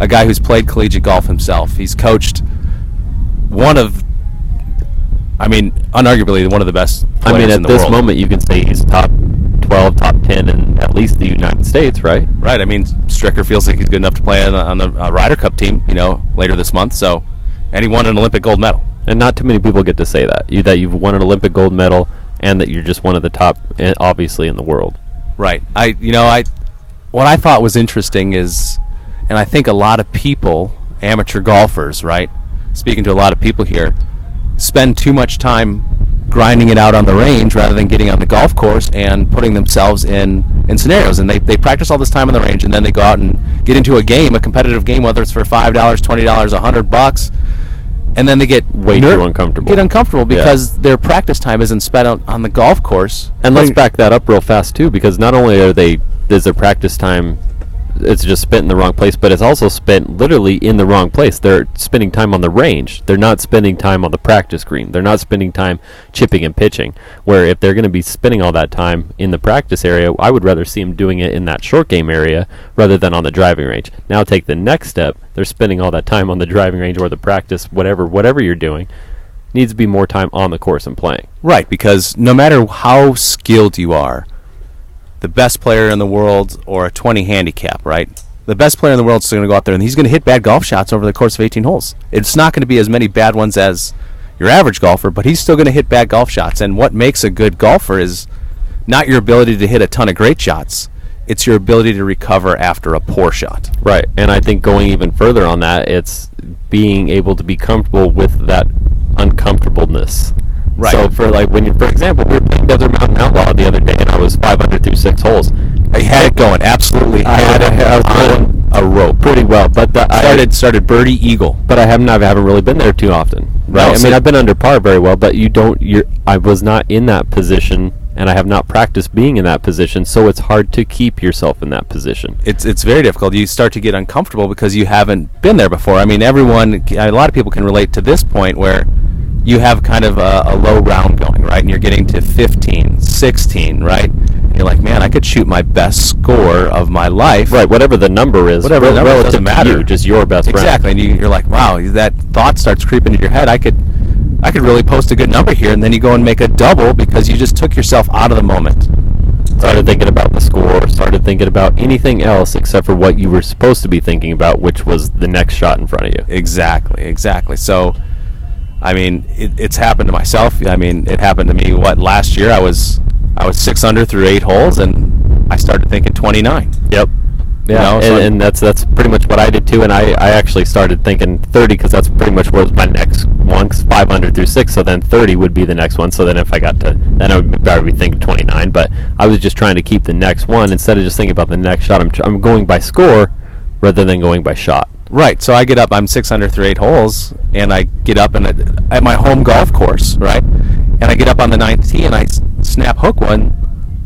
a guy who's played collegiate golf himself. He's coached one of, I mean, unarguably one of the best I mean, in at this world. moment, you can say he's top 12, top 10 in at least the United States, right? Right. I mean, Stricker feels like he's good enough to play on, on the uh, Ryder Cup team, you know, later this month. So, and he won an Olympic gold medal. And not too many people get to say that. You, that you've won an Olympic gold medal and that you're just one of the top, eh, obviously, in the world. Right. I you know I what I thought was interesting is and I think a lot of people, amateur golfers, right? Speaking to a lot of people here, spend too much time grinding it out on the range rather than getting on the golf course and putting themselves in in scenarios and they, they practice all this time on the range and then they go out and get into a game, a competitive game, whether it's for five dollars, twenty dollars, a hundred bucks, and then they get Way too uncomfortable. Get uncomfortable Yeah. because their practice time isn't spent on, on the golf course. And let's back that up real fast too, because not only are they is their practice time, it's just spent in the wrong place, but it's also spent literally in the wrong place. They're spending time on the range. They're not spending time on the practice green. They're not spending time chipping and pitching. Where if they're going to be spending all that time in the practice area, I would rather see them doing it in that short game area rather than on the driving range. Now take the next step. They're spending all that time on the driving range or the practice, whatever whatever you're doing. Needs to be more time on the course and playing. Right, because no matter how skilled you are, the best player in the world or a 20 handicap, right? The best player in the world is going to go out there and he's going to hit bad golf shots over the course of 18 holes. It's not going to be as many bad ones as your average golfer, but he's still going to hit bad golf shots. And what makes a good golfer is not your ability to hit a ton of great shots, it's your ability to recover after a poor shot. Right, and I think going even further on that, it's being able to be comfortable with that uncomfortableness. Right. So for like when you, for example, we were playing Desert Mountain Outlaw the other day, and I was 500 through six holes. I had it going. Absolutely I had had I on going a rope. pretty well, but the, I Started started birdie eagle. but I haven't I haven't really been there too often. No, Right? I so- mean, I've been under par very well, but you don't. You're. I was not in that position, and I have not practiced being in that position, so it's hard to keep yourself in that position. It's it's very difficult. You start to get uncomfortable because you haven't been there before. I mean, everyone, a lot of people can relate to this point where you have kind of a, a low round going, right? And you're getting to 15, 16, right? And you're like, man, I could shoot my best score of my life. Right. Whatever the number is, Whatever number relative matter. you, just your best round. Exactly, and you, you're like, wow, that thought starts creeping into your head. I could, I could really post a good number here, and then you go and make a double because you just took yourself out of the moment. Started thinking about the score. Started thinking about anything else except for what you were supposed to be thinking about, which was the next shot in front of you. Exactly, exactly. So, I mean, it, it's happened to myself. I mean, it happened to me. What last year? I was, I was six under through eight holes, and I started thinking 29. Yep. Yeah, know, and, so- and that's that's pretty much what I did too. And I, I actually started thinking 30 because that's pretty much what was my next one, 'cause 500 through six. So then 30 would be the next one. So then if I got to, then I would probably be thinking 29. But I was just trying to keep the next one instead of just thinking about the next shot. I'm tr- I'm going by score rather than going by shot. Right. So I get up. I'm six under through eight holes, and I get up and at my home golf course, right? And I get up on the ninth tee, and I snap hook one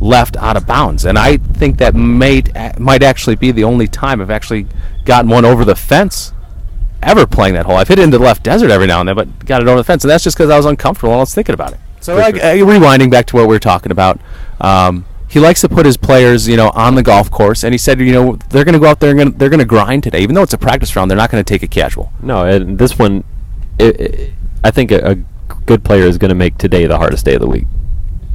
left out of bounds. And I think that might might actually be the only time I've actually gotten one over the fence ever playing that hole. I've hit it into the left desert every now and then, but got it over the fence, and that's just because I was uncomfortable and I was thinking about it. So, like, sure. uh, rewinding back to what we were talking about, um, he likes to put his players, you know, on the golf course, and he said, you know, they're going to go out there and gonna, they're going to grind today, even though it's a practice round. They're not going to take it casual. No, and this one, it, it, I think a, a good player is going to make today the hardest day of the week.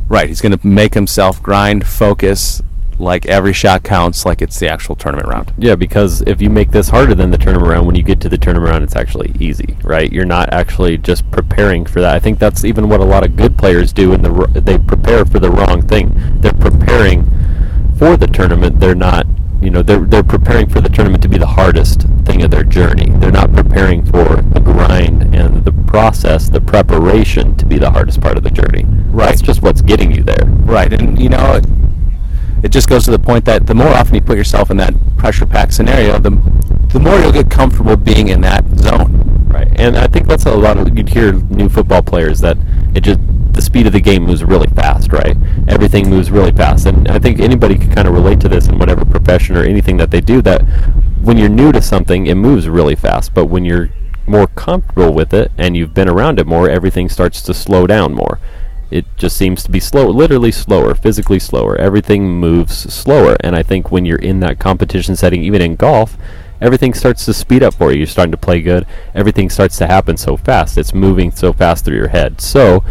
Right. He's going to make himself grind, focus, like every shot counts, like it's the actual tournament round. Yeah, because if you make this harder than the tournament round, when you get to the tournament round, it's actually easy, right? You're not actually just preparing for that. I think that's even what a lot of good players do, and the, they prepare for the wrong thing. They're preparing for the tournament. They're not, you know, they're they're preparing for the tournament to be the hardest thing of their journey. They're not preparing for the grind and the process, the preparation to be the hardest part of the journey. Right. That's just what's getting you there. Right. And, you know, it, just goes to the point that the more often you put yourself in that pressure packed scenario, the, the more you'll get comfortable being in that zone. Right, and I think that's a lot of you'd hear new football players that it just the speed of the game moves really fast, right? Everything moves really fast, and I think anybody can kind of relate to this in whatever profession or anything that they do. That when you're new to something, it moves really fast, but when you're more comfortable with it and you've been around it more, everything starts to slow down more. It just seems to be slow, literally slower, physically slower. Everything moves slower, and I think when you're in that competition setting, even in golf, everything starts to speed up for you. You're starting to play good. Everything starts to happen so fast. It's moving so fast through your head. So,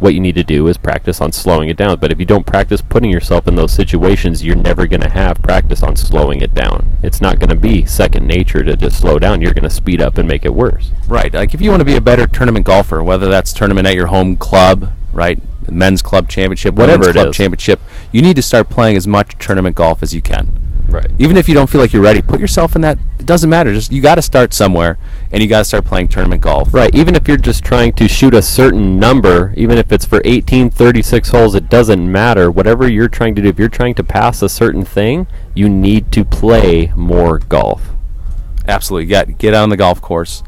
what you need to do is practice on slowing it down. But if you don't practice putting yourself in those situations, you're never going to have practice on slowing it down. It's not going to be second nature to just slow down. You're going to speed up and make it worse. Right. Like if you want to be a better tournament golfer, whether that's tournament at your home club, right, men's club championship, Whatever club is. championship, you need to start playing as much tournament golf as you can. Right. Even if you don't feel like you're ready, put yourself in that. It doesn't matter. Just you got to start somewhere, and you got to start playing tournament golf. Right, even if you're just trying to shoot a certain number, even if it's for 18, 36 holes, it doesn't matter. Whatever you're trying to do, if you're trying to pass a certain thing, you need to play more golf. Absolutely. Get get out on the golf course,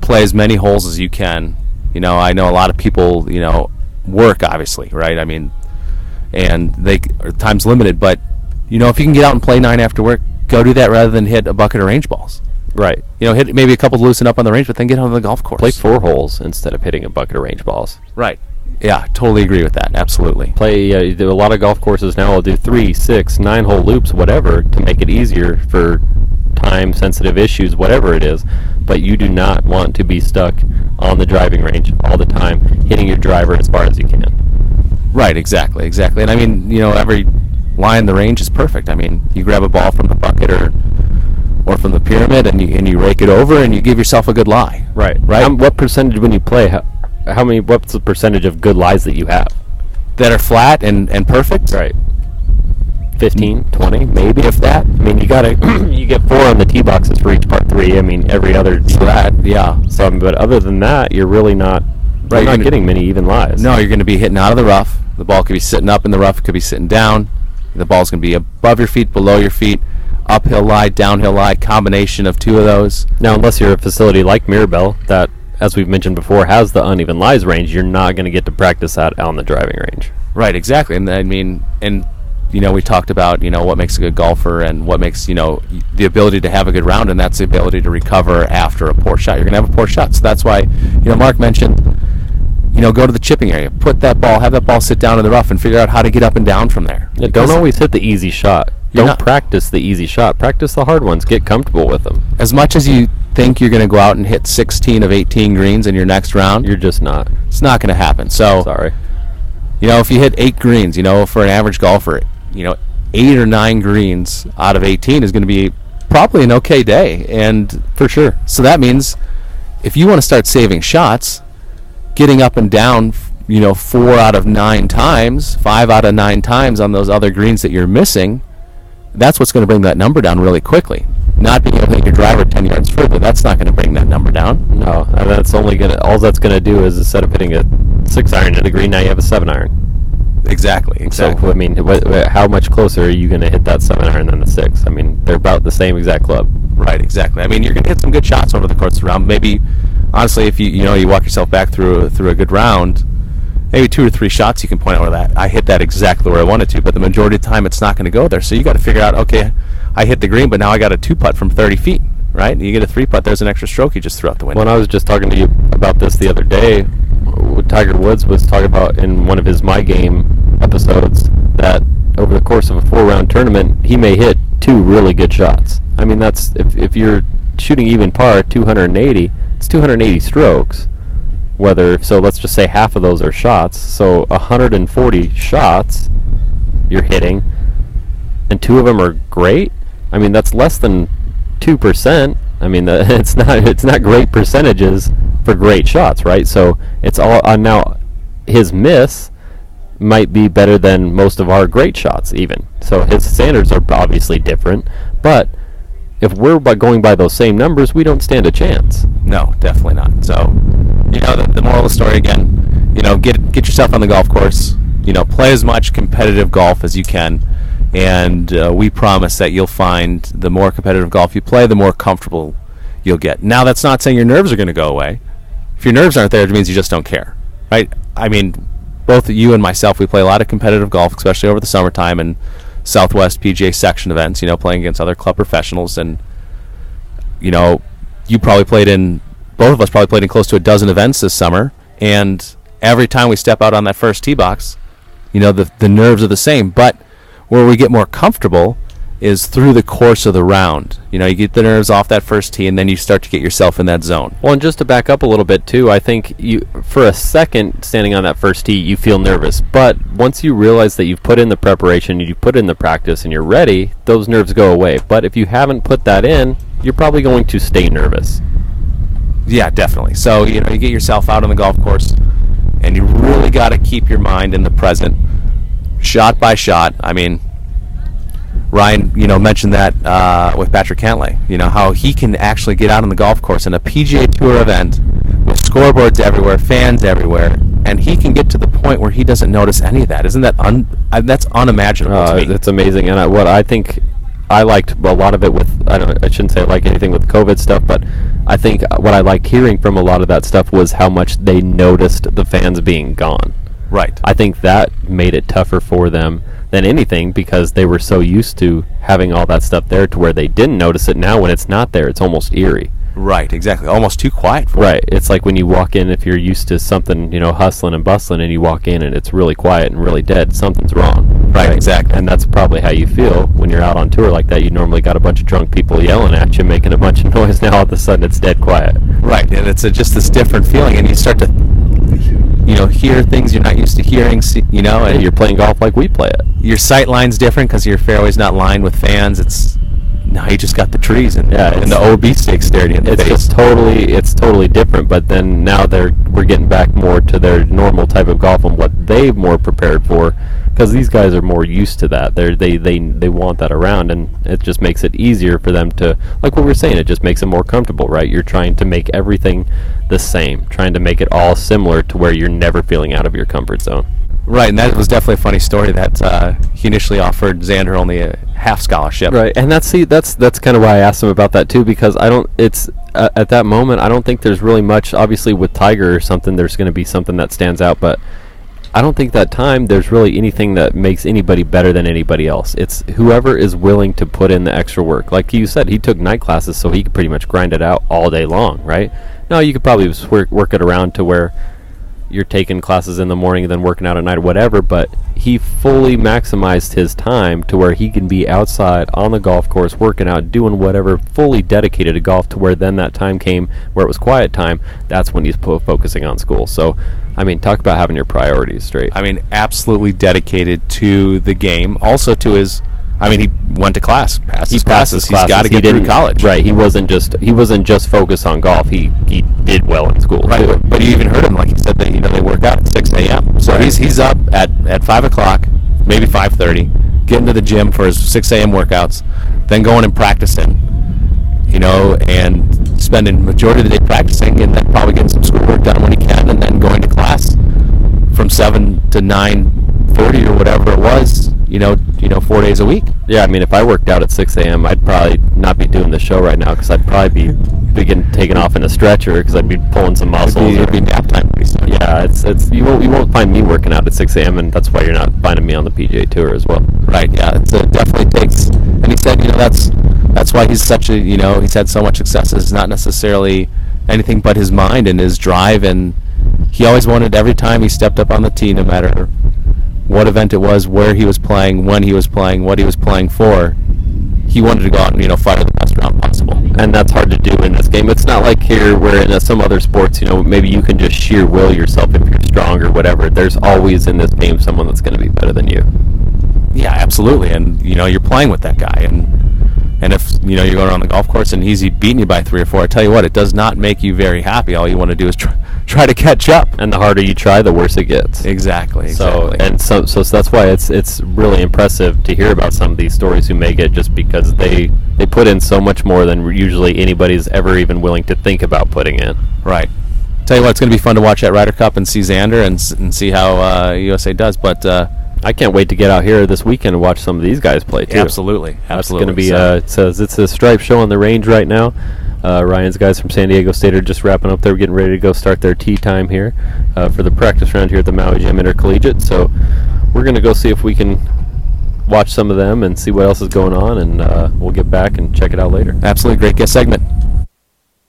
play as many holes as you can. You know, I know a lot of people. You know, work obviously, right? I mean, and they are time's limited, but you know, if you can get out and play nine after work, go do that rather than hit a bucket of range balls. Right. You know, hit maybe a couple to loosen up on the range, but then get on the golf course. Play four holes instead of hitting a bucket of range balls. right. Yeah, totally agree with that. Absolutely. Play uh, a lot of golf courses now will do three, six, nine hole loops, whatever, to make it easier for time sensitive issues, whatever it is. But you do not want to be stuck on the driving range all the time, hitting your driver as far as you can. Right, exactly, exactly. And I mean, you know, every line in the range is perfect. I mean, you grab a ball from the bucket or or from the pyramid and you and you rake it over and you give yourself a good lie. Right. Right. How, what percentage when you play? How, how many? What's the percentage of good lies that you have? That are flat and, and perfect. Right. 15, 20, maybe if that. I mean, you gotta you get four on the tee boxes for each part three. I mean, every other Flat, yeah. So, um, but other than that, you're really not. Right, you're Not getting many even lies. No, you're going to be hitting out of the rough. The ball could be sitting up in the rough. It could be sitting down. The ball's going to be above your feet, below your feet, uphill lie, downhill lie, combination of two of those. Now, unless you're a facility like Mirabel that, as we've mentioned before, has the uneven lies range, you're not going to get to practice that on the driving range. Right, exactly. And I mean, and you know, we talked about you know what makes a good golfer and what makes you know the ability to have a good round, and that's the ability to recover after a poor shot. You're going to have a poor shot, so that's why you know Mark mentioned. You know, go to the chipping area, put that ball, have that ball sit down in the rough, and figure out how to get up and down from there. Yeah, don't always hit the easy shot. Don't not- practice the easy shot. Practice the hard ones. Get comfortable with them. as much as you think you're going to go out and hit 16 of 18 greens in your next round, You're just not. it's not going to happen. So, Sorry. you know, if you hit eight greens, you know, for an average golfer, you know, eight or nine greens out of 18 is going to be probably an okay day. And For sure. so that means if you want to start saving shots, getting up and down, you know, four out of nine times, five out of nine times on those other greens that you're missing, that's what's going to bring that number down really quickly. Not being able to hit your driver 10 yards further, that's not going to bring that number down. No, that's only gonna. All that's gonna do is instead of hitting a six iron to the green, now you have a seven iron. Exactly, exactly. So I mean, wh- wh- how much closer are you gonna hit that seven iron than the six? I mean, they're about the same exact club. Right, exactly. I mean, you're gonna hit some good shots over the course of the round. Maybe, honestly, if you you know you walk yourself back through through a good round, maybe two or three shots you can point out where that I hit that exactly where I wanted to. But the majority of the time, it's not going to go there. So you got to figure out, okay, I hit the green, but now I got a two putt from 30 feet. Right? And you get a three putt. There's an extra stroke you just threw out the window. When I was just talking to you about this the other day, Tiger Woods was talking about in one of his My Game episodes that over the course of a four round tournament, he may hit two really good shots. I mean, that's if, if you're shooting even par 280, it's 280 strokes. Whether so, let's just say half of those are shots. So 140 shots you're hitting, and two of them are great. I mean, that's less than two percent. I mean, the, it's not it's not great percentages for great shots, right? So it's all uh, now his miss might be better than most of our great shots, even. So his standards are obviously different, but if we're by going by those same numbers, we don't stand a chance. No, definitely not. So, you know, the, the moral of the story again, you know, get get yourself on the golf course. You know, play as much competitive golf as you can, and uh, we promise that you'll find the more competitive golf you play, the more comfortable you'll get. Now, that's not saying your nerves are going to go away. If your nerves aren't there, it means you just don't care, right? I mean, both you and myself, we play a lot of competitive golf, especially over the summertime and Southwest PGA section events. You know, playing against other club professionals and you know, you probably played in both of us probably played in close to a dozen events this summer, and every time we step out on that first tee box, you know, the the nerves are the same. But where we get more comfortable is through the course of the round. You know, you get the nerves off that first tee, and then you start to get yourself in that zone. Well, and just to back up a little bit too, I think you for a second standing on that first tee, you feel nervous, but once you realize that you've put in the preparation, you put in the practice, and you're ready, those nerves go away. But if you haven't put that in, you're probably going to stay nervous. Yeah, definitely. So you know, you get yourself out on the golf course, and you really got to keep your mind in the present, shot by shot. I mean, Ryan, you know, mentioned that uh, with Patrick Cantlay. You know how he can actually get out on the golf course in a PGA Tour event with scoreboards everywhere, fans everywhere, and he can get to the point where he doesn't notice any of that. Isn't that un? Uh, that's unimaginable Uh, to me. it's amazing, and I, what I think I liked a lot of it with I don't I shouldn't say I like anything with COVID stuff, but I think what I liked hearing from a lot of that stuff was how much they noticed the fans being gone. Right. I think that made it tougher for them than anything because they were so used to having all that stuff there to where they didn't notice it. Now when it's not there, it's almost eerie. right. Exactly. Almost too quiet. For Right. It's like when you walk in, if you're used to something, you know, hustling and bustling, and you walk in and it's really quiet and really dead, something's wrong. Right, exactly. And that's probably how you feel when you're out on tour like that. You normally got a bunch of drunk people yelling at you, making a bunch of noise. Now all of a sudden it's dead quiet. Right, and it's a, just this different feeling, and you start to, you know, hear things you're not used to hearing. See, you know, and you're playing golf like we play it. your sight line's different because your fairway's not lined with fans. It's now you just got the trees and Yeah, and the it's- OB stakes staring in the it's face. just totally it's totally different but then now they're we're getting back more to their normal type of golf and what they more prepared for because these guys are more used to that they're they, they they want that around and it just makes it easier for them to like what we are saying it just makes it more comfortable right you're trying to make everything the same trying to make it all similar to where you're never feeling out of your comfort zone Right, and that was definitely a funny story that uh, he initially offered Xander only a half scholarship. Right, and that's see that's that's kind of why I asked him about that too because I don't. It's uh, at that moment I don't think there's really much. Obviously, with Tiger or something, there's going to be something that stands out, but I don't think that time there's really anything that makes anybody better than anybody else. It's whoever is willing to put in the extra work. Like you said, he took night classes, so he could pretty much grind it out all day long, right? Now you could probably work work it around to where you're taking classes in the morning and then working out at night or whatever, but he fully maximized his time to where he can be outside on the golf course working out, doing whatever, fully dedicated to golf to where then that time came where it was quiet time, that's when he's po- focusing on school. So, I mean, talk about having your priorities straight. I mean, absolutely dedicated to the game. Also to his, I mean, he went to class, passed his classes. He's got to He get through college. Right, he wasn't just he wasn't just focused on golf. He he did well in school. Right, too. but, you even heard him like he said that you know they work out at six a.m. So he's he's up at, at five o'clock, maybe five thirty, getting to the gym for his six a.m. workouts, then going and practicing, you know, and spending majority of the day practicing, and then probably getting some schoolwork done when he can, and then going to class from seven to nine thirty or whatever it was, you know, you know, four days a week. Yeah, I mean, if I worked out at 6 a.m., I'd probably not be doing the show right now because I'd probably be begin taking off in a stretcher because I'd be pulling some It'd muscles. be, or- it'd be nap time pretty soon. yeah, it's it's you won't you won't find me working out at 6 a.m. and that's why you're not finding me on the PGA Tour as well. Right. Yeah. It's, it definitely takes. And he said, you know, that's that's why he's such a, you know, he's had so much success. It's not necessarily anything but his mind and his drive, and he always wanted every time he stepped up on the tee, no matter what event it was, where he was playing, when he was playing, what he was playing for. He wanted to go out and you know fire the best round possible. and that's hard to do in this game. It's not like here where in some other sports, you know, maybe you can just sheer will yourself if you're strong or whatever. There's always in this game someone that's going to be better than you. Yeah, absolutely. And you know, you're playing with that guy, and and if you know you're going around the golf course and he's beating you by three or four, I tell you what, it does not make you very happy. All you want to do is try, try to catch up. And the harder you try, the worse it gets. Exactly. So exactly. and so so that's why it's it's really impressive to hear about some of these stories who make it just because they they put in so much more than usually anybody's ever even willing to think about putting in. right. Tell you what, it's going to be fun to watch that Ryder Cup and see Xander and, and see how uh, USA does. But uh, I can't wait to get out here this weekend and watch some of these guys play too. absolutely, absolutely. going to be So- uh, it says it's a stripe show on the range right now. Uh, Ryan's guys from San Diego State are just wrapping up. They're getting ready to go start their tee time here uh, for the practice round here at the Maui Jim Intercollegiate. So we're going to go see if we can watch some of them and see what else is going on, and uh, we'll get back and check it out later. Absolutely great guest segment.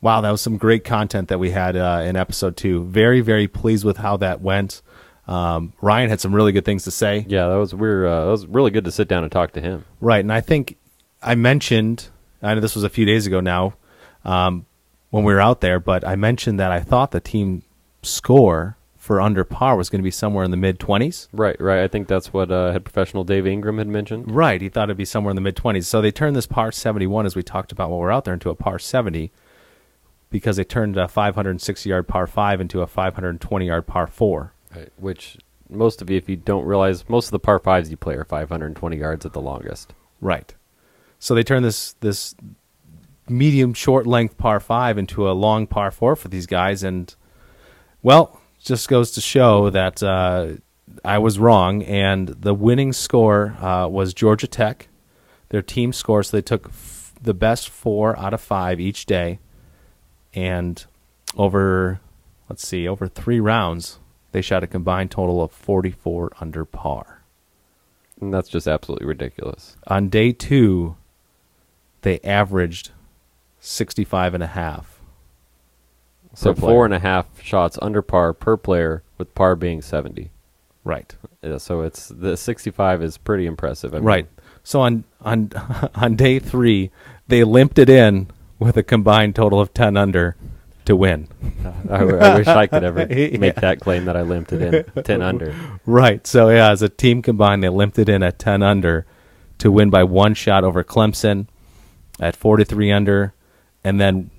Wow, that was some great content that we had uh, in episode two. Very, very pleased with how that went. Um, Ryan had some really good things to say. Yeah, that was we're uh, that was really good to sit down and talk to him. Right, and I think I mentioned, I know this was a few days ago now, um, when we were out there, but I mentioned that I thought the team score for under par was going to be somewhere in the mid 20s. Right, right. I think that's what uh, head professional Dave Ingram had mentioned. Right, he thought it'd be somewhere in the mid 20s. So they turned this par 71, as we talked about while we are out there, into a par 70 because they turned a 560 yard par 5 into a 520 yard par 4. Right, which most of you, if you don't realize, most of the par fives you play are 520 yards at the longest. Right. So they turned this this medium short length par 5 into a long par 4 for these guys and well, just goes to show that uh, I was wrong and the winning score uh, was Georgia Tech. Their team score so they took f- the best 4 out of 5 each day and over let's see, over 3 rounds they shot a combined total of 44 under par. And that's just absolutely ridiculous. On day two, they averaged 65 and a half. So player. four and a half shots under par per player, with par being 70. Right. Yeah, so it's the 65 is pretty impressive. I mean, Right. So on on on day three, they limped it in with a combined total of 10 under to win. I, I wish I could ever Yeah. make that claim that I limped it in 10 under. Right. So yeah, as a team combined, they limped it in at 10 under to win by one shot over Clemson at 43 under, and then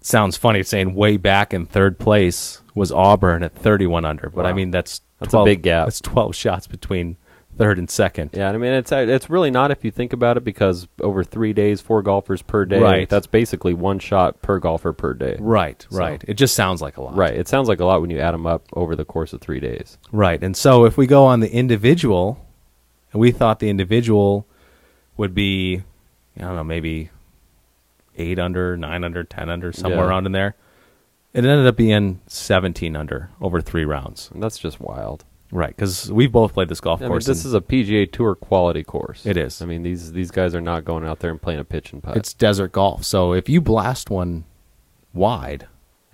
sounds funny saying way back in third place was Auburn at 31 under, but I mean that's That's a big gap. That's 12 shots between third and second. Yeah, I mean it's uh, it's really not if you think about it because over three days, four golfers per day. Right. That's basically one shot per golfer per day. Right, So- right. It just sounds like a lot. Right. It sounds like a lot when you add them up over the course of three days. Right. And so if we go on the individual, and we thought the individual would be, I don't know, maybe eight under, nine under, ten under, somewhere Yeah. around in there. It ended up being 17 under over three rounds. And that's just wild. Right. Because we've both played this golf I mean, course. this and is a PGA Tour quality course. It is. I mean, these these guys are not going out there and playing a pitch and putt. it's desert golf. So if you blast one wide,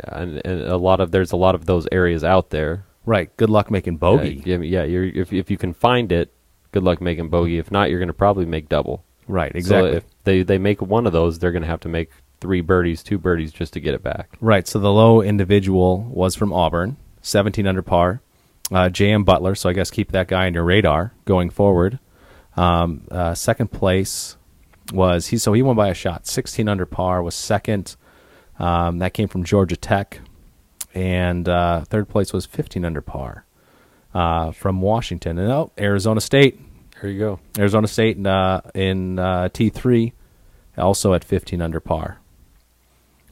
yeah, and, and a lot of there's a lot of those areas out there. right, good luck making bogey. Yeah, yeah, you're, if if you can find it, good luck making bogey. If not, you're going to probably make double. Right, exactly. So if they they make one of those, they're going to have to make three birdies, two birdies just to get it back. Right. So the low individual was from Auburn, 17 under par. Uh, J.M. Butler. So I guess keep that guy on your radar going forward. Um, uh, second place was he. So he won by a shot. 16 under par was second. Um, that came from Georgia Tech, and uh, third place was 15 under par uh, from Washington. And oh, Arizona State. Here you go. Arizona State uh, in uh, T3, also at 15 under par.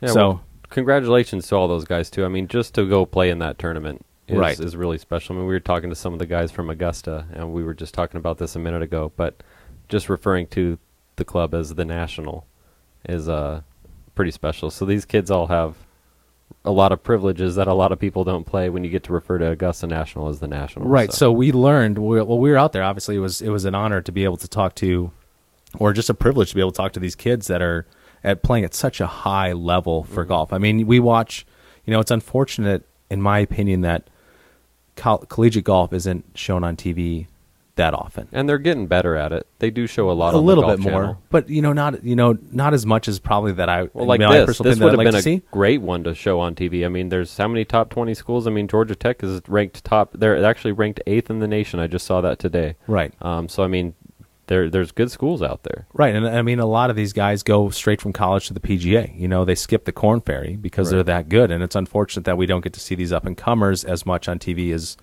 Yeah, So- well, congratulations to all those guys too. I mean, just to go play in that tournament is, Right. is really special. I mean, we were talking to some of the guys from Augusta, and we were just talking about this a minute ago. But just referring to the club as the National is uh, pretty special. So these kids all have a lot of privileges that a lot of people don't play when you get to refer to Augusta National as the National. Right. So we learned we- well we were out there. Obviously, it was it was an honor to be able to talk to, or just a privilege to be able to talk to these kids that are at playing at such a high level for Mm-hmm. golf. I mean, we watch. You know, it's unfortunate, in my opinion, that col- collegiate golf isn't shown on TV that often. and they're getting better at it. They do show a lot. Of a on the little Golf bit more, Channel. but you know, not you know, not as much as probably that I. Well, like my this, personal this would that have I'd been a see. great one to show on TV. I mean, there's how many top 20 schools? I mean, Georgia Tech is ranked top. They're actually ranked eighth in the nation. I just saw that today. Right. Um. So I mean, there there's good schools out there. Right, and I mean a lot of these guys go straight from college to the PGA. You know, they skip the Korn Ferry because they're that good, and it's unfortunate that we don't get to see these up and comers as much on TV as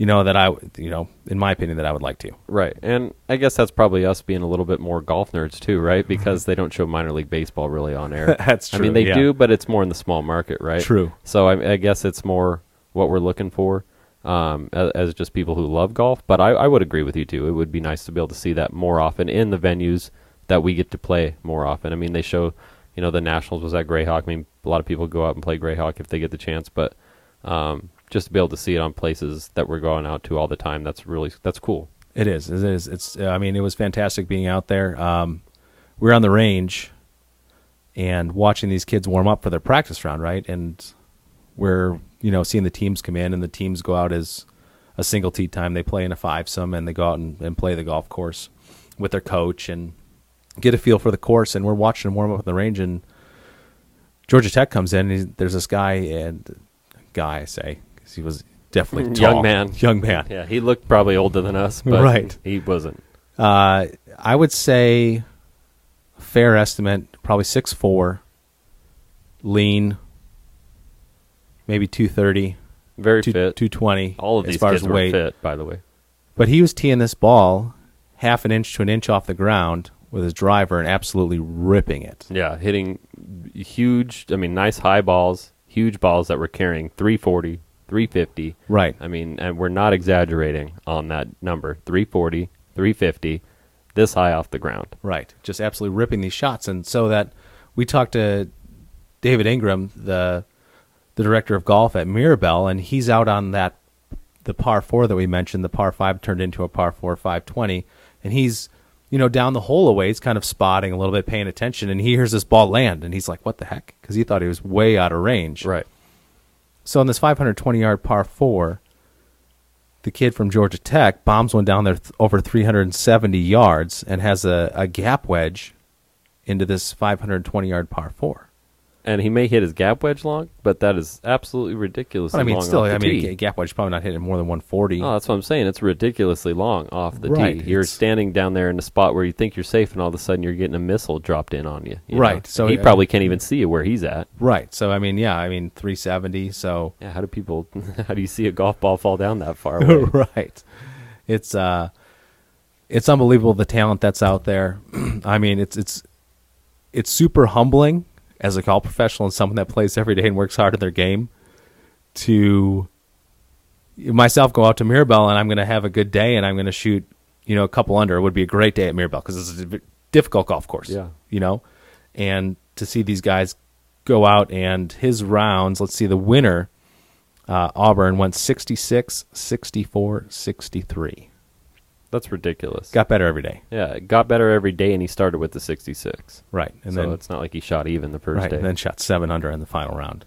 you know that I, you know, in my opinion, that I would like to. Right. And I guess that's probably us being a little bit more golf nerds too, right? Because they don't show minor league baseball really on air. That's true. I mean, they yeah. do, but it's more in the small market, right? True. So I, I guess it's more what we're looking for um, as, as just people who love golf. But I, I would agree with you too. It would be nice to be able to see that more often in the venues that we get to play more often. I mean, they show, you know, the Nationals was at Grayhawk. I mean, a lot of people go out and play Grayhawk if they get the chance, but um, just to be able to see it on places that we're going out to all the time, that's really that's cool. It is. It is. It's. I mean, it was fantastic being out there. Um, we were on the range and watching these kids warm up for their practice round, right? And we're you know seeing the teams come in and the teams go out as a single tee time. They play in a five some and they go out and, and play the golf course with their coach and get a feel for the course. And we're watching them warm up on the range and Georgia Tech comes in. There's this guy and guy I say he was definitely tall. Young man. young man. Yeah, he looked probably older than us, but Right. he wasn't. Uh, I would say fair estimate, probably six four, lean, maybe two thirty, Very two fit. two twenty. All of as these far kids as were weight. fit, by the way. But he was teeing this ball half an inch to an inch off the ground with his driver and absolutely ripping it. Yeah, hitting huge. I mean, nice high balls, huge balls that were carrying 340, 350. Right. I mean, and we're not exaggerating on that number. 340, 350, this high off the ground. Right. Just absolutely ripping these shots. And so that we talked to David Ingram, the the director of golf at Mirabel, and he's out on that the par four that we mentioned, the par five turned into a par four five twenty, and he's you know down the hole away, he's kind of spotting a little bit, paying attention, and he hears this ball land, and he's like, "What the heck?" Because he thought he was way out of range. Right. So on this 520 yard par four, the kid from Georgia Tech bombs one down there th- over 370 yards and has a, a gap wedge into this 520 yard par four. And he may hit his gap wedge long, but that is absolutely ridiculously But I mean, long still, off the I mean, tee. a gap wedge is probably not hitting more than 140. Oh, that's what I'm saying. It's ridiculously long off the Right, tee. You're it's- standing down there in a spot where you think you're safe, and all of a sudden you're getting a missile dropped in on you. you know? Right, so, he uh, probably can't even see you where he's at. Right. So I mean, yeah, I mean 370. So Yeah, how do people? How do you see a golf ball fall down that far away? right. It's uh, it's unbelievable the talent that's out there. I mean, it's it's it's super humbling as a golf professional and someone that plays every day and works hard at their game to myself go out to Mirabel and I'm going to have a good day and I'm going to shoot, you know, a couple under. It would be a great day at Mirabel because it's a difficult golf course. Yeah. You know, and to see these guys go out and his rounds, let's see, the winner, uh, Auburn went 66, 64, 63. That's ridiculous. Got better every day. yeah, it got better every day, and he started with the 66. Right. And so then, it's not like he shot even the first right, day. and then shot seven under in the final round.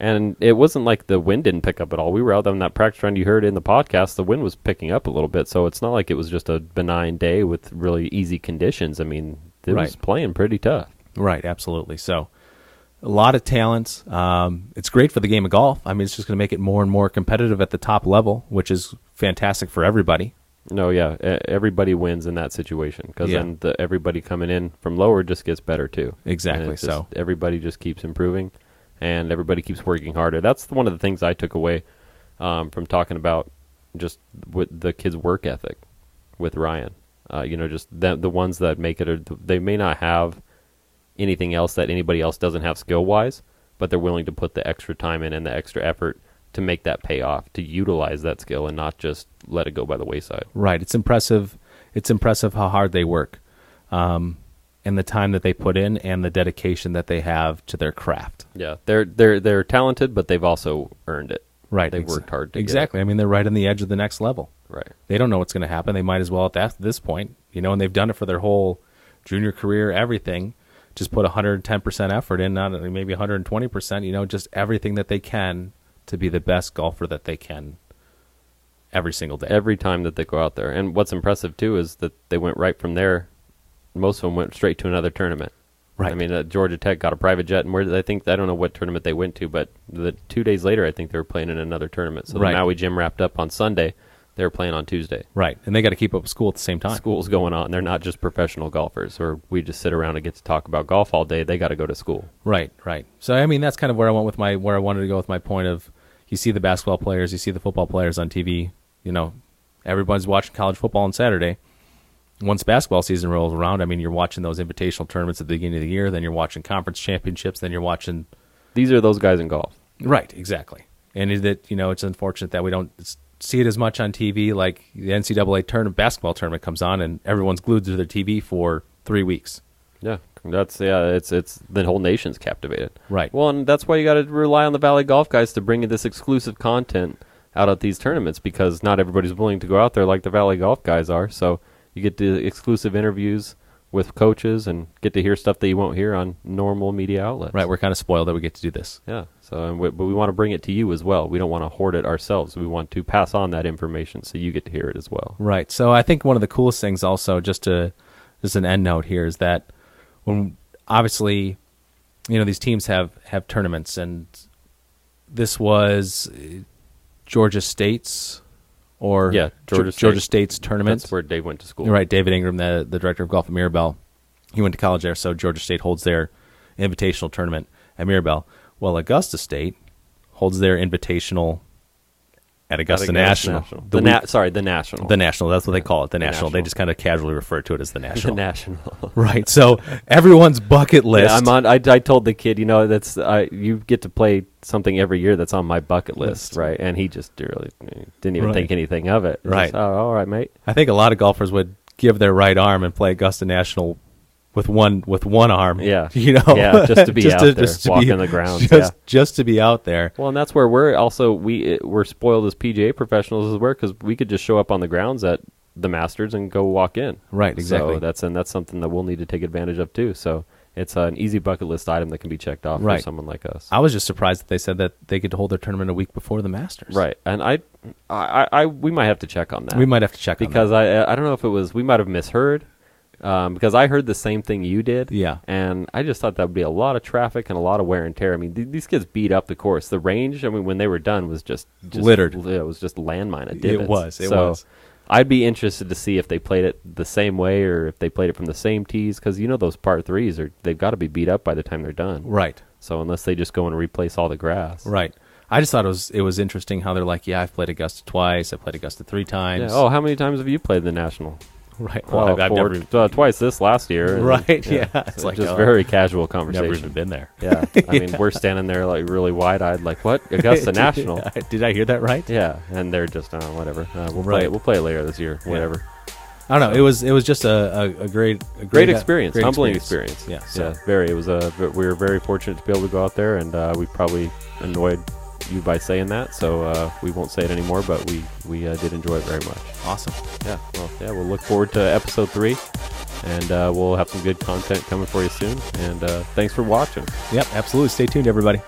And it wasn't like the wind didn't pick up at all. We were out on that practice round you heard in the podcast. The wind was picking up a little bit, so it's not like it was just a benign day with really easy conditions. I mean, it was playing pretty tough. Right, absolutely. So, a lot of talents. Um, it's great for the game of golf. I mean, it's just going to make it more and more competitive at the top level, which is fantastic for everybody. No, yeah, everybody wins in that situation because Yeah. then the, everybody coming in from lower just gets better too. Exactly, so. just- everybody just keeps improving, and everybody keeps working harder. That's one of the things I took away um, from talking about just with the kids' work ethic with Ryan. Uh, you know, just the the ones that make it, or they may not have anything else that anybody else doesn't have skill wise, but they're willing to put the extra time in and the extra effort to make that pay off, to utilize that skill and not just let it go by the wayside. Right. It's impressive. It's impressive how hard they work, um, and the time that they put in, and the dedication that they have to their craft. Yeah, they're they're they're talented, but they've also earned it. Right. they've worked hard. To get it. exactly. I mean, they're right on the edge of the next level. Right. They don't know what's going to happen. They might as well at that, this point, you know, and they've done it for their whole junior career, everything. Just put 110% effort in, not maybe 120%, you know, just everything that they can to be the best golfer that they can every single day. Every time that they go out there, and what's impressive too is that they went right from there. Most of them went straight to another tournament. Right. I mean, uh, Georgia Tech got a private jet, and where did I think I don't know what tournament they went to, but the two days later, I think they were playing in another tournament. So Right. the Maui Jim wrapped up on Sunday. They were playing on Tuesday. right. And they got to keep up with school at the same time. School's going on. They're not just professional golfers, or we just sit around and get to talk about golf all day. They got to go to school. Right, right. So I mean, that's kind of where I went with my where I wanted to go with my point of you see the basketball players, you see the football players on TV. You know, everybody's watching college football on Saturday. Once basketball season rolls around, I mean, you're watching those invitational tournaments at the beginning of the year. Then you're watching conference championships. Then you're watching. These are those guys in golf. Right, exactly. And is that you know, it's unfortunate that we don't see it as much on TV. Like the NCAA tournament, basketball tournament comes on, and everyone's glued to their TV for three weeks. Yeah, that's yeah. It's it's the whole nation's captivated. Right. Well, and that's why you got to rely on the Valley Golf guys to bring you this exclusive content out at these tournaments because not everybody's willing to go out there like the Valley Golf guys are. So you get the exclusive interviews with coaches and get to hear stuff that you won't hear on normal media outlets. Right, we're kind of spoiled that we get to do this. Yeah. So, and we, but we want to bring it to you as well. We don't want to hoard it ourselves. We want to pass on that information so you get to hear it as well. Right. So I think one of the coolest things, also, just to just an end note here, is that when obviously, you know, these teams have have tournaments, and this was Georgia State's or Yeah, Georgia Ge- Georgia State. State's tournament. That's where Dave went to school. Right. David Ingram, the the director of golf at Mirabel, he went to college there, so Georgia State holds their invitational tournament at Mirabel. Well, Augusta State holds their invitational at Augusta, Augusta National. National. The The na- sorry, the national. the national. That's what they call it. The, The national. They just kind of casually refer to it as the National. the national. national. right. So everyone's bucket list. Yeah, I'm on. I, I told the kid, you know, that's I, you get to play something every year that's on my bucket list, List. right? And he just really didn't even Right. think anything of it. He's Right. just, oh, all right, mate. I think a lot of golfers would give their right arm and play Augusta National with one with one arm. Yeah. You know. Yeah, just to be out there, just walking the grounds, Just yeah. just to be out there. Well, and that's where we're also we we're spoiled as PGA professionals as well because we could just show up on the grounds at the Masters and go walk in. Right, exactly. So that's and that's something that we'll need to take advantage of too. So it's an easy bucket list item that can be checked off Right. for someone like us. I was just surprised that they said that they could hold their tournament a week before the Masters. Right, and I, I, I, we might have to check on that. We might have to check on because I, I don't know if it was we might have misheard, um, because I heard the same thing you did. Yeah. and I just thought that would be a lot of traffic and a lot of wear and tear. I mean, th- these kids beat up the course. The range, I mean, when they were done, was just, just Littered. It was just landmine of divots. was, it so was. I'd be interested to see if they played it the same way or if they played it from the same tees because you know those part threes are they've got to be beat up by the time they're done. Right. So unless they just go and replace all the grass, Right. I just thought it was it was interesting how they're like, yeah, I've played Augusta twice, I played Augusta three Yeah. times. Oh, how many times have you played the national? Right. Well, Well, I've, I've never, uh, twice this last year. and- Right, yeah, it's It's like, just uh, very casual conversation. never even been there. Yeah, I mean, we're standing there like really wide-eyed, like what Augusta National? Did I hear that right? Yeah, and they're just uh, whatever. Uh, we'll Right. play. We'll play it later this year. Whatever. I don't know. It was it was just a, a, a great a Great great, experience, great humbling experience. Yeah. So yeah, very. It was a. We were very fortunate to be able to go out there, and uh, we probably annoyed you by saying that, so uh, we won't say it anymore. But we we uh, did enjoy it very much. awesome. Yeah. Well, yeah. We'll look forward to episode three, and uh, we'll have some good content coming for you soon. And uh, thanks for watching. Yep. Absolutely. Stay tuned, everybody.